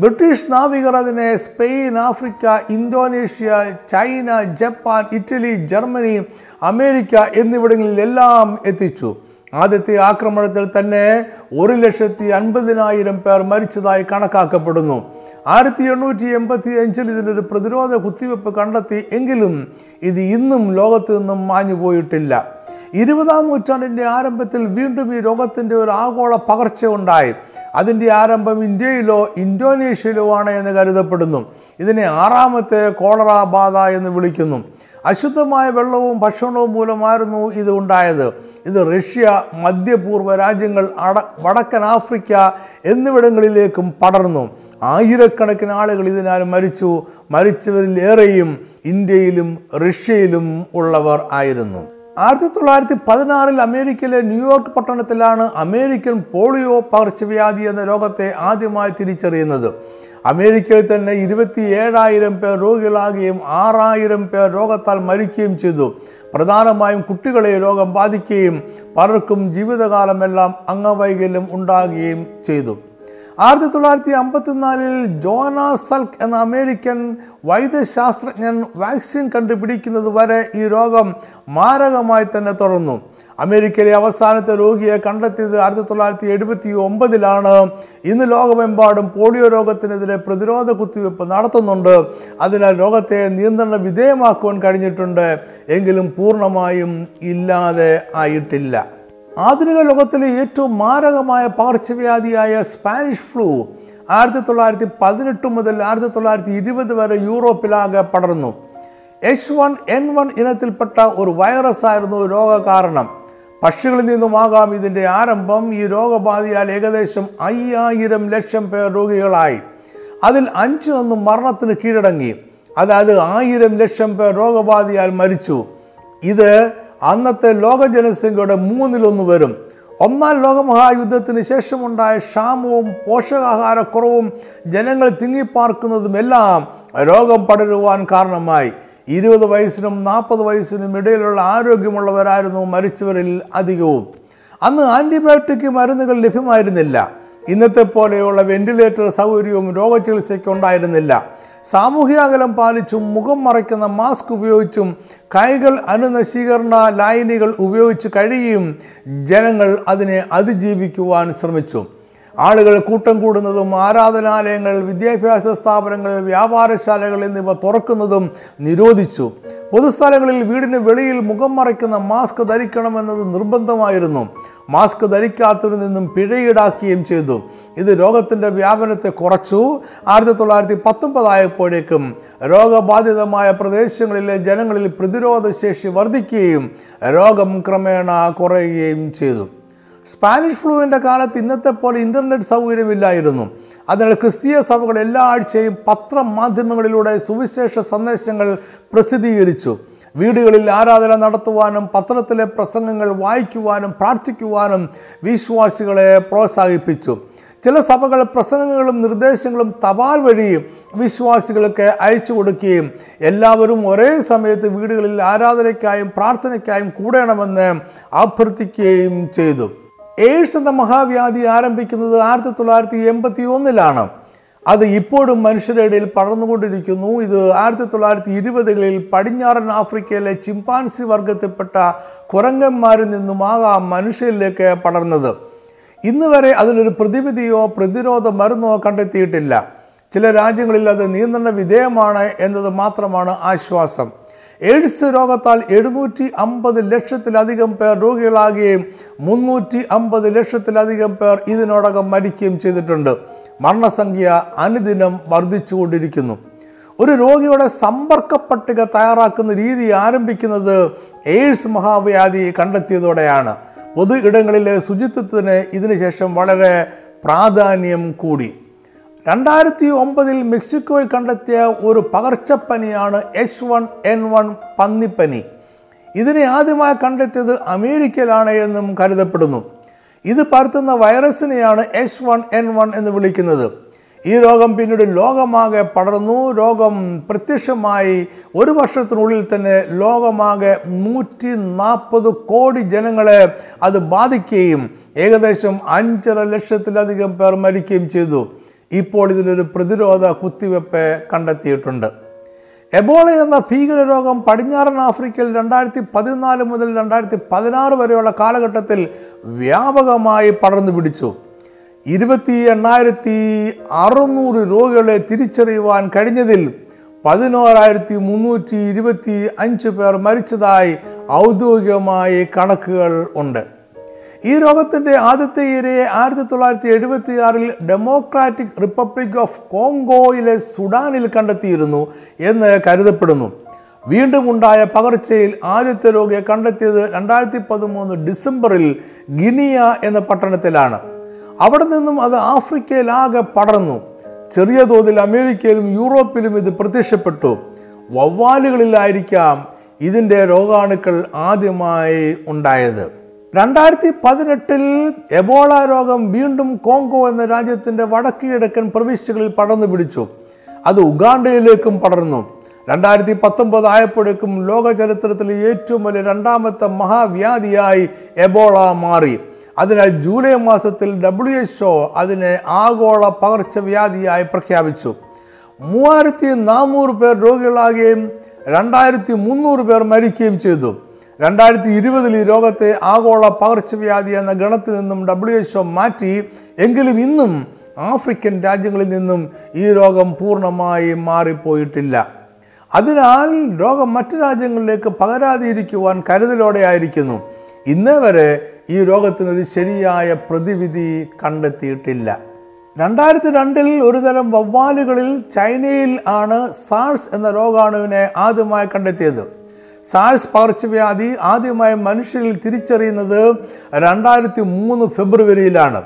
ബ്രിട്ടീഷ് നാവികർ അതിനെ Spain Africa Indonesia China Japan Italy Germany America എന്നിവിടങ്ങളിലെല്ലാം എത്തിച്ചു. ആദ്യത്തെ ആക്രമണത്തിൽ തന്നെ ഒരു ലക്ഷത്തി അൻപതിനായിരം പേർ മരിച്ചതായി കണക്കാക്കപ്പെടുന്നു. ആയിരത്തി എണ്ണൂറ്റി എൺപത്തി അഞ്ചിൽ ഇതിനൊരു പ്രതിരോധ കുത്തിവെപ്പ് കണ്ടെത്തി എങ്കിലും ഇത് ഇന്നും ലോകത്തു നിന്നും മാഞ്ഞു പോയിട്ടില്ല. ഇരുപതാം നൂറ്റാണ്ടിന്റെ ആരംഭത്തിൽ വീണ്ടും ഈ രോഗത്തിന്റെ ഒരു ആഗോള പകർച്ച ഉണ്ടായി. അതിന്റെ ആരംഭം ഇന്ത്യയിലോ ഇന്തോനേഷ്യയിലോ ആണ് എന്ന് കരുതപ്പെടുന്നു. ഇതിനെ ആറാമത്തെ കോളറ ബാധ എന്ന് വിളിക്കുന്നു. അശുദ്ധമായ വെള്ളവും ഭക്ഷണവും മൂലമായിരുന്നു ഇത് ഉണ്ടായത്. ഇത് റഷ്യ മധ്യപൂർവ രാജ്യങ്ങൾ അട വടക്കൻ ആഫ്രിക്ക എന്നിവിടങ്ങളിലേക്കും പടർന്നു. ആയിരക്കണക്കിന് ആളുകൾ ഇതിനാൽ മരിച്ചു. മരിച്ചവരിൽ ഏറെയും ഇന്ത്യയിലും റഷ്യയിലും ഉള്ളവർ ആയിരുന്നു. ആയിരത്തി തൊള്ളായിരത്തി പതിനാറിൽ അമേരിക്കയിലെ ന്യൂയോർക്ക് പട്ടണത്തിലാണ് അമേരിക്കൻ പോളിയോ പകർച്ചവ്യാധി എന്ന രോഗത്തെ ആദ്യമായി തിരിച്ചറിയുന്നത്. അമേരിക്കയിൽ തന്നെ ഇരുപത്തി ഏഴായിരം പേർ രോഗികളാകുകയും ആറായിരം പേർ രോഗത്താൽ മരിക്കുകയും ചെയ്തു. പ്രധാനമായും കുട്ടികളെ രോഗം ബാധിക്കുകയും പലർക്കും ജീവിതകാലമെല്ലാം അംഗവൈകല്യം ഉണ്ടാകുകയും ചെയ്തു. ആയിരത്തി തൊള്ളായിരത്തി അമ്പത്തിനാലിൽ ജോന സൽക്ക് എന്ന അമേരിക്കൻ വൈദ്യശാസ്ത്രജ്ഞൻ വാക്സിൻ കണ്ടുപിടിക്കുന്നത് വരെ ഈ രോഗം മാരകമായി തന്നെ തുടർന്നു. അമേരിക്കയിലെ അവസാനത്തെ രോഗിയെ കണ്ടെത്തിയത് ആയിരത്തി തൊള്ളായിരത്തി എഴുപത്തി ഒമ്പതിലാണ്. ഇന്ന് ലോകമെമ്പാടും പോളിയോ രോഗത്തിനെതിരെ പ്രതിരോധ കുത്തിവയ്പ്പ് നടത്തുന്നുണ്ട്. അതിനാൽ രോഗത്തെ നിയന്ത്രണ വിധേയമാക്കുവാൻ കഴിഞ്ഞിട്ടുണ്ട്. എങ്കിലും പൂർണമായും ഇല്ലാതെ ആയിട്ടില്ല. ആധുനിക ലോകത്തിലെ ഏറ്റവും മാരകമായ പകർച്ചവ്യാധിയായ സ്പാനിഷ് ഫ്ലൂ ആയിരത്തി തൊള്ളായിരത്തി പതിനെട്ട് മുതൽ ആയിരത്തി തൊള്ളായിരത്തി ഇരുപത് വരെ യൂറോപ്പിലാകെ പടർന്നു. എച്ച് വൺ എൻ വൺ ഇനത്തിൽപ്പെട്ട ഒരു വൈറസ് ആയിരുന്നു രോഗകാരണം. പക്ഷികളിൽ നിന്നുമാകാം ഇതിന്റെ ആരംഭം. ഈ രോഗബാധയാൽ ഏകദേശം അയ്യായിരം ലക്ഷം പേർ രോഗികളായി. അതിൽ അഞ്ച് ഒന്നും മരണത്തിന് കീഴടങ്ങി. അതായത് ആയിരം ലക്ഷം പേർ രോഗബാധയാൽ മരിച്ചു. ഇത് അന്നത്തെ ലോക ജനസംഖ്യയുടെ മൂന്നിലൊന്ന് വരും. ഒന്നാം ലോകമഹായുദ്ധത്തിന് ശേഷമുണ്ടായ ക്ഷാമവും പോഷകാഹാരക്കുറവും ജനങ്ങൾ തിങ്ങിപ്പാർക്കുന്നതുമെല്ലാം രോഗം പടരുവാൻ കാരണമായി. ഇരുപത് വയസ്സിനും നാൽപ്പത് വയസ്സിനും ഇടയിലുള്ള ആരോഗ്യമുള്ളവരായിരുന്നു മരിച്ചവരിൽ അധികവും. അന്ന് ആന്റിബയോട്ടിക് മരുന്നുകൾ ലഭ്യമായിരുന്നില്ല. ഇന്നത്തെ പോലെയുള്ള വെന്റിലേറ്റർ സൗകര്യവും രോഗചികിത്സയ്ക്ക് ഉണ്ടായിരുന്നില്ല സാമൂഹ്യ അകലം പാലിച്ചും മുഖം മറയ്ക്കുന്ന മാസ്ക് ഉപയോഗിച്ചും കൈകൾ അനുനശീകരണ ലായനികൾ ഉപയോഗിച്ച് കഴിയും ജനങ്ങൾ അതിനെ അതിജീവിക്കുവാൻ ശ്രമിച്ചു. ആളുകൾ കൂട്ടം കൂടുന്നതും ആരാധനാലയങ്ങൾ വിദ്യാഭ്യാസ സ്ഥാപനങ്ങൾ വ്യാപാരശാലകൾ എന്നിവ തുറക്കുന്നതും നിരോധിച്ചു. പൊതുസ്ഥലങ്ങളിൽ വീടിന് വെളിയിൽ മുഖം മറയ്ക്കുന്ന മാസ്ക് ധരിക്കണമെന്നത് നിർബന്ധമായിരുന്നു. മാസ്ക് ധരിക്കാത്തവരിൽ നിന്നും പിഴ ചെയ്തു. ഇത് രോഗത്തിന്റെ വ്യാപനത്തെ കുറച്ചു. ആയിരത്തി തൊള്ളായിരത്തി പത്തൊമ്പതായപ്പോഴേക്കും രോഗബാധിതമായ പ്രദേശങ്ങളിലെ ജനങ്ങളിൽ പ്രതിരോധശേഷി വർദ്ധിക്കുകയും രോഗം ക്രമേണ കുറയുകയും ചെയ്തു. സ്പാനിഷ് ഫ്ലൂവിന്റെ കാലത്ത് ഇന്നത്തെ പോലെ ഇന്റർനെറ്റ് സൗകര്യമില്ലായിരുന്നു. അതിനാൽ ക്രിസ്തീയ സഭകൾ എല്ലാ ആഴ്ചയും പത്രമാധ്യമങ്ങളിലൂടെ സുവിശേഷ സന്ദേശങ്ങൾ പ്രസിദ്ധീകരിച്ചു. വീടുകളിൽ ആരാധന നടത്തുവാനും പത്രത്തിലെ പ്രസംഗങ്ങൾ വായിക്കുവാനും പ്രാർത്ഥിക്കുവാനും വിശ്വാസികളെ പ്രോത്സാഹിപ്പിച്ചു. ചില സഭകൾ പ്രസംഗങ്ങളും നിർദ്ദേശങ്ങളും തപാൽ വഴി വിശ്വാസികൾക്ക് അയച്ചു കൊടുക്കുകയും എല്ലാവരും ഒരേ സമയത്ത് വീടുകളിൽ ആരാധനയ്ക്കായും പ്രാർത്ഥനയ്ക്കായും കൂടണമെന്ന് അഭ്യർത്ഥിക്കുകയും ചെയ്തു. എയ്ഡ്സ് എന്ന മഹാവ്യാധി ആരംഭിക്കുന്നത് ആയിരത്തി തൊള്ളായിരത്തി എൺപത്തി ഒന്നിലാണ് അത് ഇപ്പോഴും മനുഷ്യരുടെ ഇടയിൽ പടർന്നുകൊണ്ടിരിക്കുന്നു. ഇത് ആയിരത്തി തൊള്ളായിരത്തി ഇരുപതുകളിൽ പടിഞ്ഞാറൻ ആഫ്രിക്കയിലെ ചിമ്പാൻസി വർഗത്തിൽപ്പെട്ട കുരങ്ങന്മാരിൽ നിന്നുമാകാം മനുഷ്യരിലേക്ക് പടർന്നത്. ഇന്ന് വരെ അതിലൊരു പ്രതിവിധിയോ പ്രതിരോധ മരുന്നോ കണ്ടെത്തിയിട്ടില്ല. ചില രാജ്യങ്ങളിൽ അത് നിയന്ത്രണ വിധേയമാണ് എന്നത് മാത്രമാണ് ആശ്വാസം. എയ്ഡ്സ് രോഗത്താൽ എഴുന്നൂറ്റി അമ്പത് ലക്ഷത്തിലധികം പേർ രോഗികളാകുകയും മുന്നൂറ്റി അമ്പത് ലക്ഷത്തിലധികം പേർ ഇതിനോടകം മരിക്കുകയും ചെയ്തിട്ടുണ്ട്. മരണസംഖ്യ അനുദിനം വർദ്ധിച്ചുകൊണ്ടിരിക്കുന്നു. ഒരു രോഗിയുടെ സമ്പർക്ക പട്ടിക തയ്യാറാക്കുന്ന രീതി ആരംഭിക്കുന്നത് എയ്ഡ്സ് മഹാവ്യാധി കണ്ടെത്തിയതോടെയാണ്. പൊതു ഇടങ്ങളിലെ ശുചിത്വത്തിന് ഇതിനുശേഷം വളരെ പ്രാധാന്യം കൂടി. രണ്ടായിരത്തി ഒമ്പതിൽ മെക്സിക്കോയിൽ കണ്ടെത്തിയ ഒരു പകർച്ചപ്പനിയാണ് എച്ച് വൺ എൻ വൺ പന്നിപ്പനി. ഇതിനെ ആദ്യമായി കണ്ടെത്തിയത് അമേരിക്കയിലാണ് എന്നും കരുതപ്പെടുന്നു. ഇത് പരത്തുന്ന വൈറസിനെയാണ് എച്ച് വൺ എൻ വൺ എന്ന് വിളിക്കുന്നത്. ഈ രോഗം പിന്നീട് ലോകമാകെ പടർന്നു. രോഗം പ്രത്യക്ഷമായി ഒരു വർഷത്തിനുള്ളിൽ തന്നെ ലോകമാകെ നൂറ്റി നാൽപ്പത് കോടി ജനങ്ങളെ അത് ബാധിക്കുകയും ഏകദേശം അഞ്ചര ലക്ഷത്തിലധികം പേർ മരിക്കുകയും ചെയ്തു. ഇപ്പോൾ ഇതിനൊരു പ്രതിരോധ കുത്തിവെപ്പ് കണ്ടെത്തിയിട്ടുണ്ട്. എബോള എന്ന ഭീകരരോഗം പടിഞ്ഞാറൻ ആഫ്രിക്കയിൽ രണ്ടായിരത്തി പതിനാല് മുതൽ രണ്ടായിരത്തി പതിനാറ് വരെയുള്ള കാലഘട്ടത്തിൽ വ്യാപകമായി പടർന്നു പിടിച്ചു. ഇരുപത്തി എണ്ണായിരത്തി അറുന്നൂറ് രോഗികളെ തിരിച്ചറിയുവാൻ കഴിഞ്ഞതിൽ പതിനോരായിരത്തി മുന്നൂറ്റി ഇരുപത്തി അഞ്ച് പേർ മരിച്ചതായി ഔദ്യോഗികമായി കണക്കുകൾ ഉണ്ട്. ഈ രോഗത്തിന്റെ ആദ്യത്തെ ഇരയെ ആയിരത്തി തൊള്ളായിരത്തി എഴുപത്തി ആറിൽ ഡെമോക്രാറ്റിക് റിപ്പബ്ലിക് ഓഫ് കോങ്കോയിലെ സുഡാനിൽ കണ്ടെത്തിയിരുന്നു എന്ന് കരുതപ്പെടുന്നു. വീണ്ടും ഉണ്ടായ പകർച്ചയിൽ ആദ്യത്തെ രോഗിയെ കണ്ടെത്തിയത് രണ്ടായിരത്തി പതിമൂന്ന് ഡിസംബറിൽ ഗിനിയ എന്ന പട്ടണത്തിലാണ്. അവിടെ നിന്നും അത് ആഫ്രിക്കയിലാകെ പടർന്നു. ചെറിയ തോതിൽ അമേരിക്കയിലും യൂറോപ്പിലും ഇത് പ്രത്യക്ഷപ്പെട്ടു. വവ്വാലുകളിലായിരിക്കാം ഇതിന്റെ രോഗാണുക്കൾ ആദ്യമായി ഉണ്ടായത്. രണ്ടായിരത്തി പതിനെട്ടിൽ എബോള രോഗം വീണ്ടും കോങ്കോ എന്ന രാജ്യത്തിന്റെ വടക്കുകിഴക്കൻ പ്രവിശ്യകളിൽ പടർന്നു പിടിച്ചു. അത് ഉഗാണ്ടയിലേക്കും പടർന്നു. രണ്ടായിരത്തി പത്തൊമ്പത് ആയപ്പോഴേക്കും ലോക ചരിത്രത്തിലെ ഏറ്റവും വലിയ രണ്ടാമത്തെ മഹാവ്യാധിയായി എബോള മാറി. അതിനാൽ ജൂലൈ മാസത്തിൽ ഡബ്ല്യു എച്ച് ഒ അതിനെ ആഗോള പകർച്ചവ്യാധിയായി പ്രഖ്യാപിച്ചു. മൂവായിരത്തി നാനൂറ് പേർ രോഗികളാകുകയും രണ്ടായിരത്തി മുന്നൂറ് പേർ മരിക്കുകയും ചെയ്തു. രണ്ടായിരത്തി ഇരുപതിൽ ഈ രോഗത്തെ ആഗോള പകർച്ചവ്യാധി എന്ന ഗണത്തിൽ നിന്നും ഡബ്ല്യു എച്ച് ഒ മാറ്റി എങ്കിലും ഇന്നും ആഫ്രിക്കൻ രാജ്യങ്ങളിൽ നിന്നും ഈ രോഗം പൂർണമായി മാറിപ്പോയിട്ടില്ല. അതിനാൽ രോഗം മറ്റു രാജ്യങ്ങളിലേക്ക് പകരാതിരിക്കുവാൻ കരുതലോടെ ആയിരിക്കുന്നു ഇന്നേ വരെ ഈ രോഗത്തിനൊരു ശരിയായ പ്രതിവിധി കണ്ടെത്തിയിട്ടില്ല. രണ്ടായിരത്തി രണ്ടിൽ ഒരുതരം വവ്വാലുകളിൽ ചൈനയിൽ ആണ് സാഴ്സ് എന്ന രോഗാണുവിനെ ആദ്യമായി കണ്ടെത്തിയത്. സാഴ്സ് പകർച്ചവ്യാധി ആദ്യമായി മനുഷ്യരിൽ തിരിച്ചറിയുന്നത് രണ്ടായിരത്തി മൂന്ന് ഫെബ്രുവരിയിലാണ്.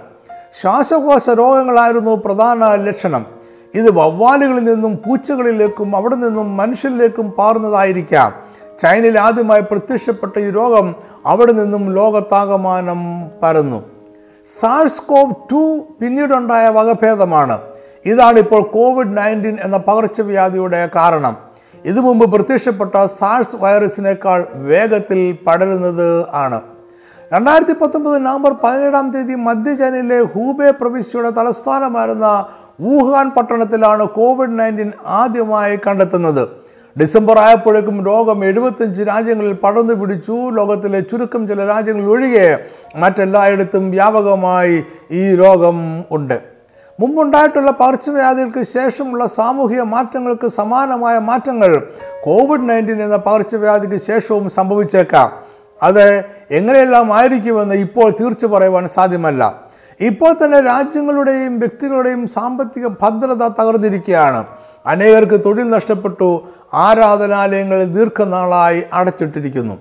ശ്വാസകോശ രോഗങ്ങളായിരുന്നു പ്രധാന ലക്ഷണം. ഇത് വവ്വാലുകളിൽ നിന്നും പൂച്ചകളിലേക്കും അവിടെ നിന്നും മനുഷ്യരിലേക്കും പാറുന്നതായിരിക്കാം ചൈനയിൽ ആദ്യമായി പ്രത്യക്ഷപ്പെട്ട ഈ രോഗം അവിടെ നിന്നും ലോകത്താകമാനം പരന്നു. സാഴ്സ് കോവ് ടു പിന്നീടുണ്ടായ വകഭേദമാണ്. ഇതാണ് ഇപ്പോൾ കോവിഡ് നയന്റീൻ എന്ന പകർച്ചവ്യാധിയുടെ കാരണം. ഇത് മുമ്പ് പ്രത്യക്ഷപ്പെട്ട സാഴ്സ് വൈറസിനേക്കാൾ വേഗത്തിൽ പടരുന്നത് ആണ്. രണ്ടായിരത്തി പത്തൊമ്പത് നവംബർ പതിനേഴാം തീയതി മധ്യ ചൈനയിലെ ഹൂബെ പ്രവിശ്യയുടെ തലസ്ഥാനമായിരുന്ന വുഹാൻ പട്ടണത്തിലാണ് കോവിഡ് നയന്റീൻ ആദ്യമായി കണ്ടെത്തുന്നത്. ഡിസംബർ ആയപ്പോഴേക്കും രോഗം എഴുപത്തഞ്ച് രാജ്യങ്ങളിൽ പടർന്നു പിടിച്ചു. ലോകത്തിലെ ചുരുക്കം ചില രാജ്യങ്ങളിൽ ഒഴികെ മറ്റെല്ലായിടത്തും വ്യാപകമായി ഈ രോഗം ഉണ്ട്. മുമ്പുണ്ടായിട്ടുള്ള പകർച്ചവ്യാധികൾക്ക് ശേഷമുള്ള സാമൂഹിക മാറ്റങ്ങൾക്ക് സമാനമായ മാറ്റങ്ങൾ കോവിഡ് നയന്റീൻ എന്ന പകർച്ചവ്യാധിക്ക് ശേഷവും സംഭവിച്ചേക്കാം. അത് എങ്ങനെയെല്ലാം ആയിരിക്കുമെന്ന് ഇപ്പോൾ തീർച്ചു പറയുവാൻ സാധ്യമല്ല. ഇപ്പോൾ തന്നെ രാജ്യങ്ങളുടെയും വ്യക്തികളുടെയും സാമ്പത്തിക ഭദ്രത തകർന്നിരിക്കുകയാണ്. അനേകർക്ക് തൊഴിൽ നഷ്ടപ്പെട്ടു ആരാധനാലയങ്ങൾ ദീർഘനാളായി അടച്ചിട്ടിരിക്കുന്നു.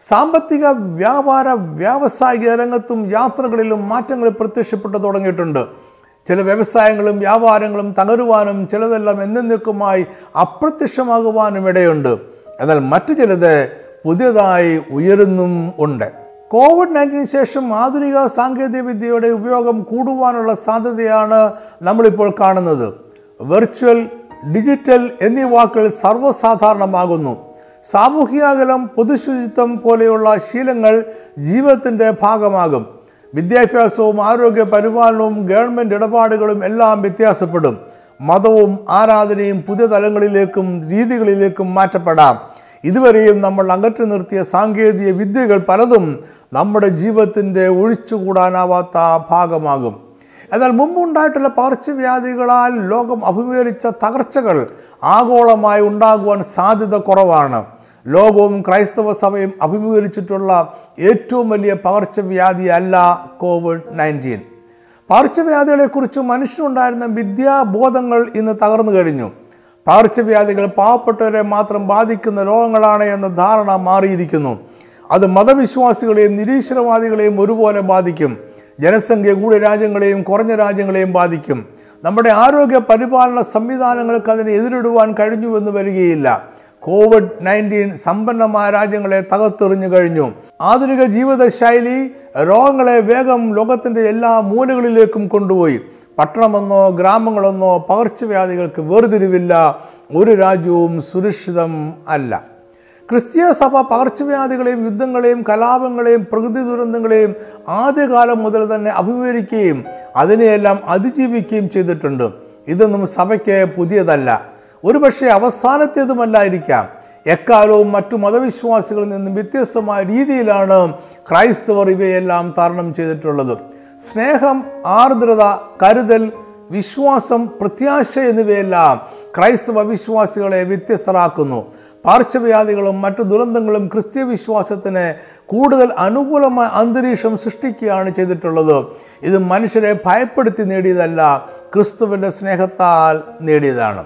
സാമ്പത്തിക വ്യാപാര വ്യാവസായിക രംഗത്തും യാത്രകളിലും മാറ്റങ്ങൾ പ്രത്യക്ഷപ്പെട്ടു തുടങ്ങിയിട്ടുണ്ട്. ചില വ്യവസായങ്ങളും വ്യാപാരങ്ങളും തകരുവാനും ചിലതെല്ലാം എന്നെന്നേക്കുമായി അപ്രത്യക്ഷമാകുവാനും ഇടയുണ്ട്. എന്നാൽ മറ്റു ചിലത് പുതിയതായി ഉയരുന്നും ഉണ്ട്. കോവിഡ് നയന്റീന് ശേഷം ആധുനിക സാങ്കേതിക വിദ്യയുടെ ഉപയോഗം കൂടുവാനുള്ള സാധ്യതയാണ് നമ്മളിപ്പോൾ കാണുന്നത്. വെർച്വൽ ഡിജിറ്റൽ എന്നീ വാക്കുകൾ സർവസാധാരണമാകുന്നു. സാമൂഹിക അകലം പൊതുശുചിത്വം പോലെയുള്ള ശീലങ്ങൾ ജീവിതത്തിന്റെ ഭാഗമാകും. വിദ്യാഭ്യാസവും ആരോഗ്യ പരിപാലനവും ഗവൺമെന്റ് ഇടപാടുകളും എല്ലാം വ്യത്യാസപ്പെടും. മതവും ആരാധനയും പുതിയ തലങ്ങളിലേക്കും രീതികളിലേക്കും മാറ്റപ്പെടാം. ഇതുവരെയും നമ്മൾ അകറ്റി നിർത്തിയ സാങ്കേതിക വിദ്യകൾ പലതും നമ്മുടെ ജീവിതത്തിന്റെ ഒഴിച്ചുകൂടാനാവാത്ത ഭാഗമാകും. എന്നാൽ മുമ്പുണ്ടായിട്ടുള്ള പകർച്ചവ്യാധികളാൽ ലോകം അഭിമുഖീകരിച്ച തകർച്ചകൾ ആഗോളമായി ഉണ്ടാകുവാൻ സാധ്യത കുറവാണ്. ലോകവും ക്രൈസ്തവ സഭയും അഭിമുഖീകരിച്ചിട്ടുള്ള ഏറ്റവും വലിയ പകർച്ചവ്യാധിയല്ല കോവിഡ് നയന്റീൻ. പകർച്ചവ്യാധികളെക്കുറിച്ച് മനുഷ്യനുണ്ടായിരുന്ന വിദ്യാബോധങ്ങൾ ഇന്ന് തകർന്നു കഴിഞ്ഞു. പകർച്ചവ്യാധികൾ പാവപ്പെട്ടവരെ മാത്രം ബാധിക്കുന്ന രോഗങ്ങളാണ് എന്ന ധാരണ മാറിയിരിക്കുന്നു. അത് മതവിശ്വാസികളെയും നിരീശ്വരവാദികളെയും ഒരുപോലെ ബാധിക്കും. ജനസംഖ്യ കൂടിയ രാജ്യങ്ങളെയും കുറഞ്ഞ രാജ്യങ്ങളെയും ബാധിക്കും. നമ്മുടെ ആരോഗ്യ പരിപാലന സംവിധാനങ്ങൾക്ക് അതിനെ എതിരിടുവാൻ കഴിഞ്ഞുവെന്ന് വരികയില്ല. കോവിഡ് നയന്റീൻ സമ്പന്നമായ രാജ്യങ്ങളെ തകർത്തെറിഞ്ഞു കഴിഞ്ഞു. ആധുനിക ജീവിതശൈലി രോഗങ്ങളെ വേഗം ലോകത്തിന്റെ എല്ലാ മൂലകളിലേക്കും കൊണ്ടുപോയി. പട്ടണമെന്നോ ഗ്രാമങ്ങളെന്നോ പകർച്ചവ്യാധികൾക്ക് വേർതിരിവില്ല. ഒരു രാജ്യവും സുരക്ഷിതം അല്ല. ക്രിസ്തീയ സഭ പകർച്ചവ്യാധികളെയും യുദ്ധങ്ങളെയും കലാപങ്ങളെയും പ്രകൃതി ദുരന്തങ്ങളെയും ആദ്യകാലം മുതൽ തന്നെ അഭിമുഖീകരിക്കുകയും അതിനെയെല്ലാം അതിജീവിക്കുകയും ചെയ്തിട്ടുണ്ട്. ഇതൊന്നും സഭയ്ക്ക് പുതിയതല്ല. ഒരുപക്ഷെ അവസാനത്തേതുമല്ലായിരിക്കാം. എക്കാലവും മറ്റു മതവിശ്വാസികളിൽ നിന്നും വ്യത്യസ്തമായ രീതിയിലാണ് ക്രൈസ്തവർ ഇവയെല്ലാം തരണം ചെയ്തിട്ടുള്ളത്. സ്നേഹം ആർദ്രത കരുതൽ വിശ്വാസം പ്രത്യാശ എന്നിവയെല്ലാം ക്രൈസ്തവ വിശ്വാസികളെ വ്യത്യസ്തരാക്കുന്നു. പാർശ്വവ്യാധികളും മറ്റു ദുരന്തങ്ങളും ക്രിസ്ത്യ വിശ്വാസത്തിന് കൂടുതൽ അനുകൂലമായ അന്തരീക്ഷം സൃഷ്ടിക്കുകയാണ് ചെയ്തിട്ടുള്ളത്. ഇത് മനുഷ്യരെ ഭയപ്പെടുത്തി നേടിയതല്ല ക്രിസ്തുവിന്റെ സ്നേഹത്താൽ നേടിയതാണ്.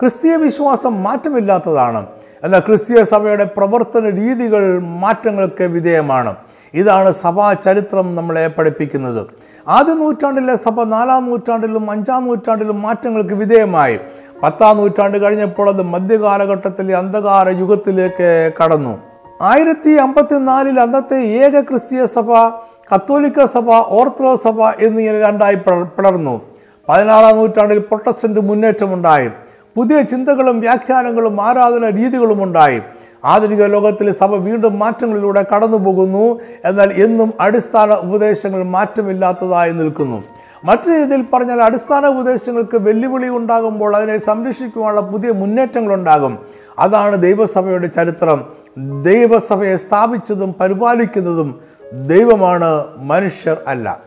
ക്രിസ്തീയ വിശ്വാസം മാറ്റമില്ലാത്തതാണ്. എന്നാൽ ക്രിസ്തീയ സഭയുടെ പ്രവർത്തന രീതികൾ മാറ്റങ്ങൾക്ക് വിധേയമാണ്. ഇതാണ് സഭാ ചരിത്രം നമ്മളെ പഠിപ്പിക്കുന്നത്. ആദ്യ നൂറ്റാണ്ടിലെ സഭ നാലാം നൂറ്റാണ്ടിലും അഞ്ചാം നൂറ്റാണ്ടിലും മാറ്റങ്ങൾക്ക് വിധേയമായി. പത്താം നൂറ്റാണ്ട് കഴിഞ്ഞപ്പോൾ അത് മധ്യകാലഘട്ടത്തിലെ അന്ധകാര യുഗത്തിലേക്ക് കടന്നു. ആയിരത്തി അമ്പത്തിനാലിൽ അന്നത്തെ ഏക ക്രിസ്തീയ സഭ കത്തോലിക്ക സഭ ഓർത്തഡോക്സ് സഭ എന്നിങ്ങനെ രണ്ടായി പിള- പിളർന്നു. പതിനാറാം നൂറ്റാണ്ടിൽ പ്രൊട്ടസ്റ്റന്റ് മുന്നേറ്റമുണ്ടായി. പുതിയ ചിന്തകളും വ്യാഖ്യാനങ്ങളും ആരാധന രീതികളും ഉണ്ടായി. ആധുനിക ലോകത്തിലെ സഭ വീണ്ടും മാറ്റങ്ങളിലൂടെ കടന്നു പോകുന്നു. എന്നാൽ എന്നും അടിസ്ഥാന ഉപദേശങ്ങൾ മാറ്റമില്ലാത്തതായി നിൽക്കുന്നു. മറ്റു രീതിയിൽ പറഞ്ഞാൽ അടിസ്ഥാന ഉപദേശങ്ങൾക്ക് വെല്ലുവിളി ഉണ്ടാകുമ്പോൾ അതിനെ സംരക്ഷിക്കുവാനുള്ള പുതിയ മുന്നേറ്റങ്ങളുണ്ടാകും അതാണ് ദൈവസഭയുടെ ചരിത്രം. ദൈവസഭയെ സ്ഥാപിച്ചതും പരിപാലിക്കുന്നതും ദൈവമാണ് മനുഷ്യർ അല്ല.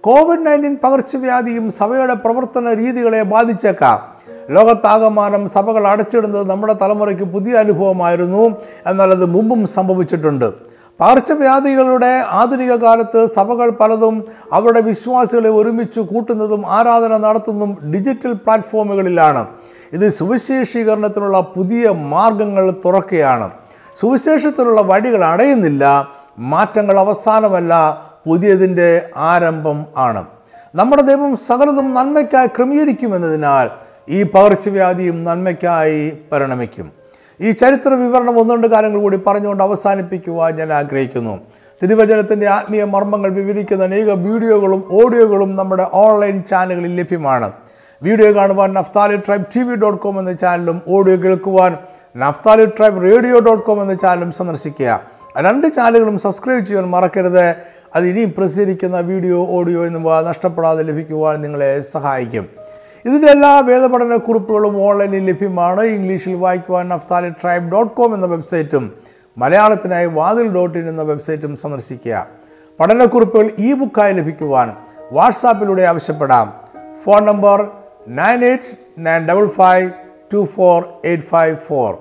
കോവിഡ് നയന്റീൻ പകർച്ചവ്യാധിയും സഭയുടെ പ്രവർത്തന രീതികളെ ബാധിച്ചേക്കാം. ലോകത്താകമാനം സഭകൾ അടച്ചിടുന്നത് നമ്മുടെ തലമുറയ്ക്ക് പുതിയ അനുഭവമായിരുന്നു. എന്നാൽ അത് മുമ്പും സംഭവിച്ചിട്ടുണ്ട്. പകർച്ചവ്യാധികളുടെ ആധുനിക കാലത്ത് സഭകൾ പലതും അവരുടെ വിശ്വാസികളെ ഒരുമിച്ച് കൂട്ടുന്നതും ആരാധന നടത്തുന്നതും ഡിജിറ്റൽ പ്ലാറ്റ്ഫോമുകളിലാണ്. ഇത് സുവിശേഷീകരണത്തിനുള്ള പുതിയ മാർഗങ്ങൾ തുറക്കുകയാണ്. സുവിശേഷത്തിനുള്ള വഴികൾ അടയുന്നില്ല. മാറ്റങ്ങൾ അവസാനമല്ല പുതിയതിന്റെ ആരംഭം ആണ്. നമ്മുടെ ദൈവം സകലതും നന്മയ്ക്കായി ക്രമീകരിക്കുമെന്നതിനാൽ ഈ പകർച്ചവ്യാധിയും നന്മയ്ക്കായി പരിണമിക്കും. ഈ ചരിത്ര വിവരണം ഒന്നുകൊണ്ട് കാര്യങ്ങൾ കൂടി പറഞ്ഞുകൊണ്ട് അവസാനിപ്പിക്കുവാൻ ഞാൻ ആഗ്രഹിക്കുന്നു. തിരുവചനത്തിന്റെ ആത്മീയ മർമ്മങ്ങൾ വിവരിക്കുന്ന അനേക വീഡിയോകളും ഓഡിയോകളും നമ്മുടെ ഓൺലൈൻ ചാനലുകളിൽ ലഭ്യമാണ്. വീഡിയോ കാണുവാൻ Naphtali Tribe T V dot com എന്ന ചാനലും ഓഡിയോ കേൾക്കുവാൻ Naphtali Tribe radio dot com എന്ന ചാനലും സന്ദർശിക്കുക. രണ്ട് ചാനലുകളും സബ്സ്ക്രൈബ് ചെയ്യാൻ മറക്കരുത്. അത് ഇനിയും പ്രസിദ്ധീകരിക്കുന്ന വീഡിയോ ഓഡിയോ എന്നിവ നഷ്ടപ്പെടാതെ ലഭിക്കുവാൻ നിങ്ങളെ സഹായിക്കും. ഇതിന്റെ എല്ലാ വേദപഠന കുറിപ്പുകളും ഓൺലൈനിൽ ലഭ്യമാണ്. ഇംഗ്ലീഷിൽ വായിക്കുവാൻ നഫ്താലി ട്രൈബ് ഡോട്ട് കോം എന്ന വെബ്സൈറ്റും മലയാളത്തിനായി വാതിൽ ഡോട്ട് ഇൻ എന്ന വെബ്സൈറ്റും സന്ദർശിക്കുക. പഠനക്കുറിപ്പുകൾ ഇ ബുക്കായി ലഭിക്കുവാൻ വാട്സാപ്പിലൂടെ ആവശ്യപ്പെടാം. Phone number nine eight nine double five two four eight five four.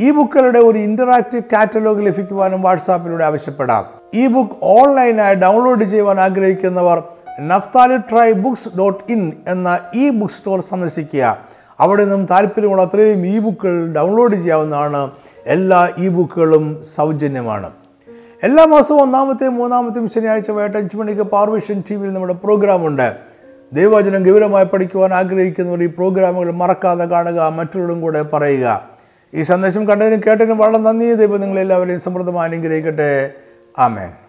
E ബുക്കുകളുടെ ഒരു ഇന്ററാക്റ്റീവ് കാറ്റലോഗ് ലഭിക്കുവാനും വാട്സാപ്പിലൂടെ ആവശ്യപ്പെടാം. ഇ ബുക്ക് ഓൺലൈനായി ഡൗൺലോഡ് ചെയ്യുവാൻ ആഗ്രഹിക്കുന്നവർ Naphtali tri books dot in എന്ന ഇ ബുക്ക് സ്റ്റോർ സന്ദർശിക്കുക. അവിടെ നിന്നും താല്പര്യമുള്ള അത്രയും ഇ ബുക്കുകൾ ഡൗൺലോഡ് ചെയ്യാവുന്നതാണ്. എല്ലാ ഇ ബുക്കുകളും സൗജന്യമാണ്. എല്ലാ മാസവും ഒന്നാമത്തെയും മൂന്നാമത്തെയും ശനിയാഴ്ച വൈകിട്ട് അഞ്ച് മണിക്ക് പാർവിഷൻ ടി വിയിൽ നമ്മുടെ പ്രോഗ്രാമുണ്ട്. ദൈവവചനം ഗൗരവമായി പഠിക്കുവാൻ ആഗ്രഹിക്കുന്നവർ ഈ പ്രോഗ്രാമുകൾ മറക്കാതെ കാണുക മറ്റുള്ളവരും കൂടെ പറയുക. ഈ സന്ദേശം കണ്ടതിനും കേട്ടതിനും വളരെ നന്ദി. ദൈവം നിങ്ങളെല്ലാവരെയും സമൃദ്ധമായി അനുഗ്രഹിക്കട്ടെ. ആമേൻ.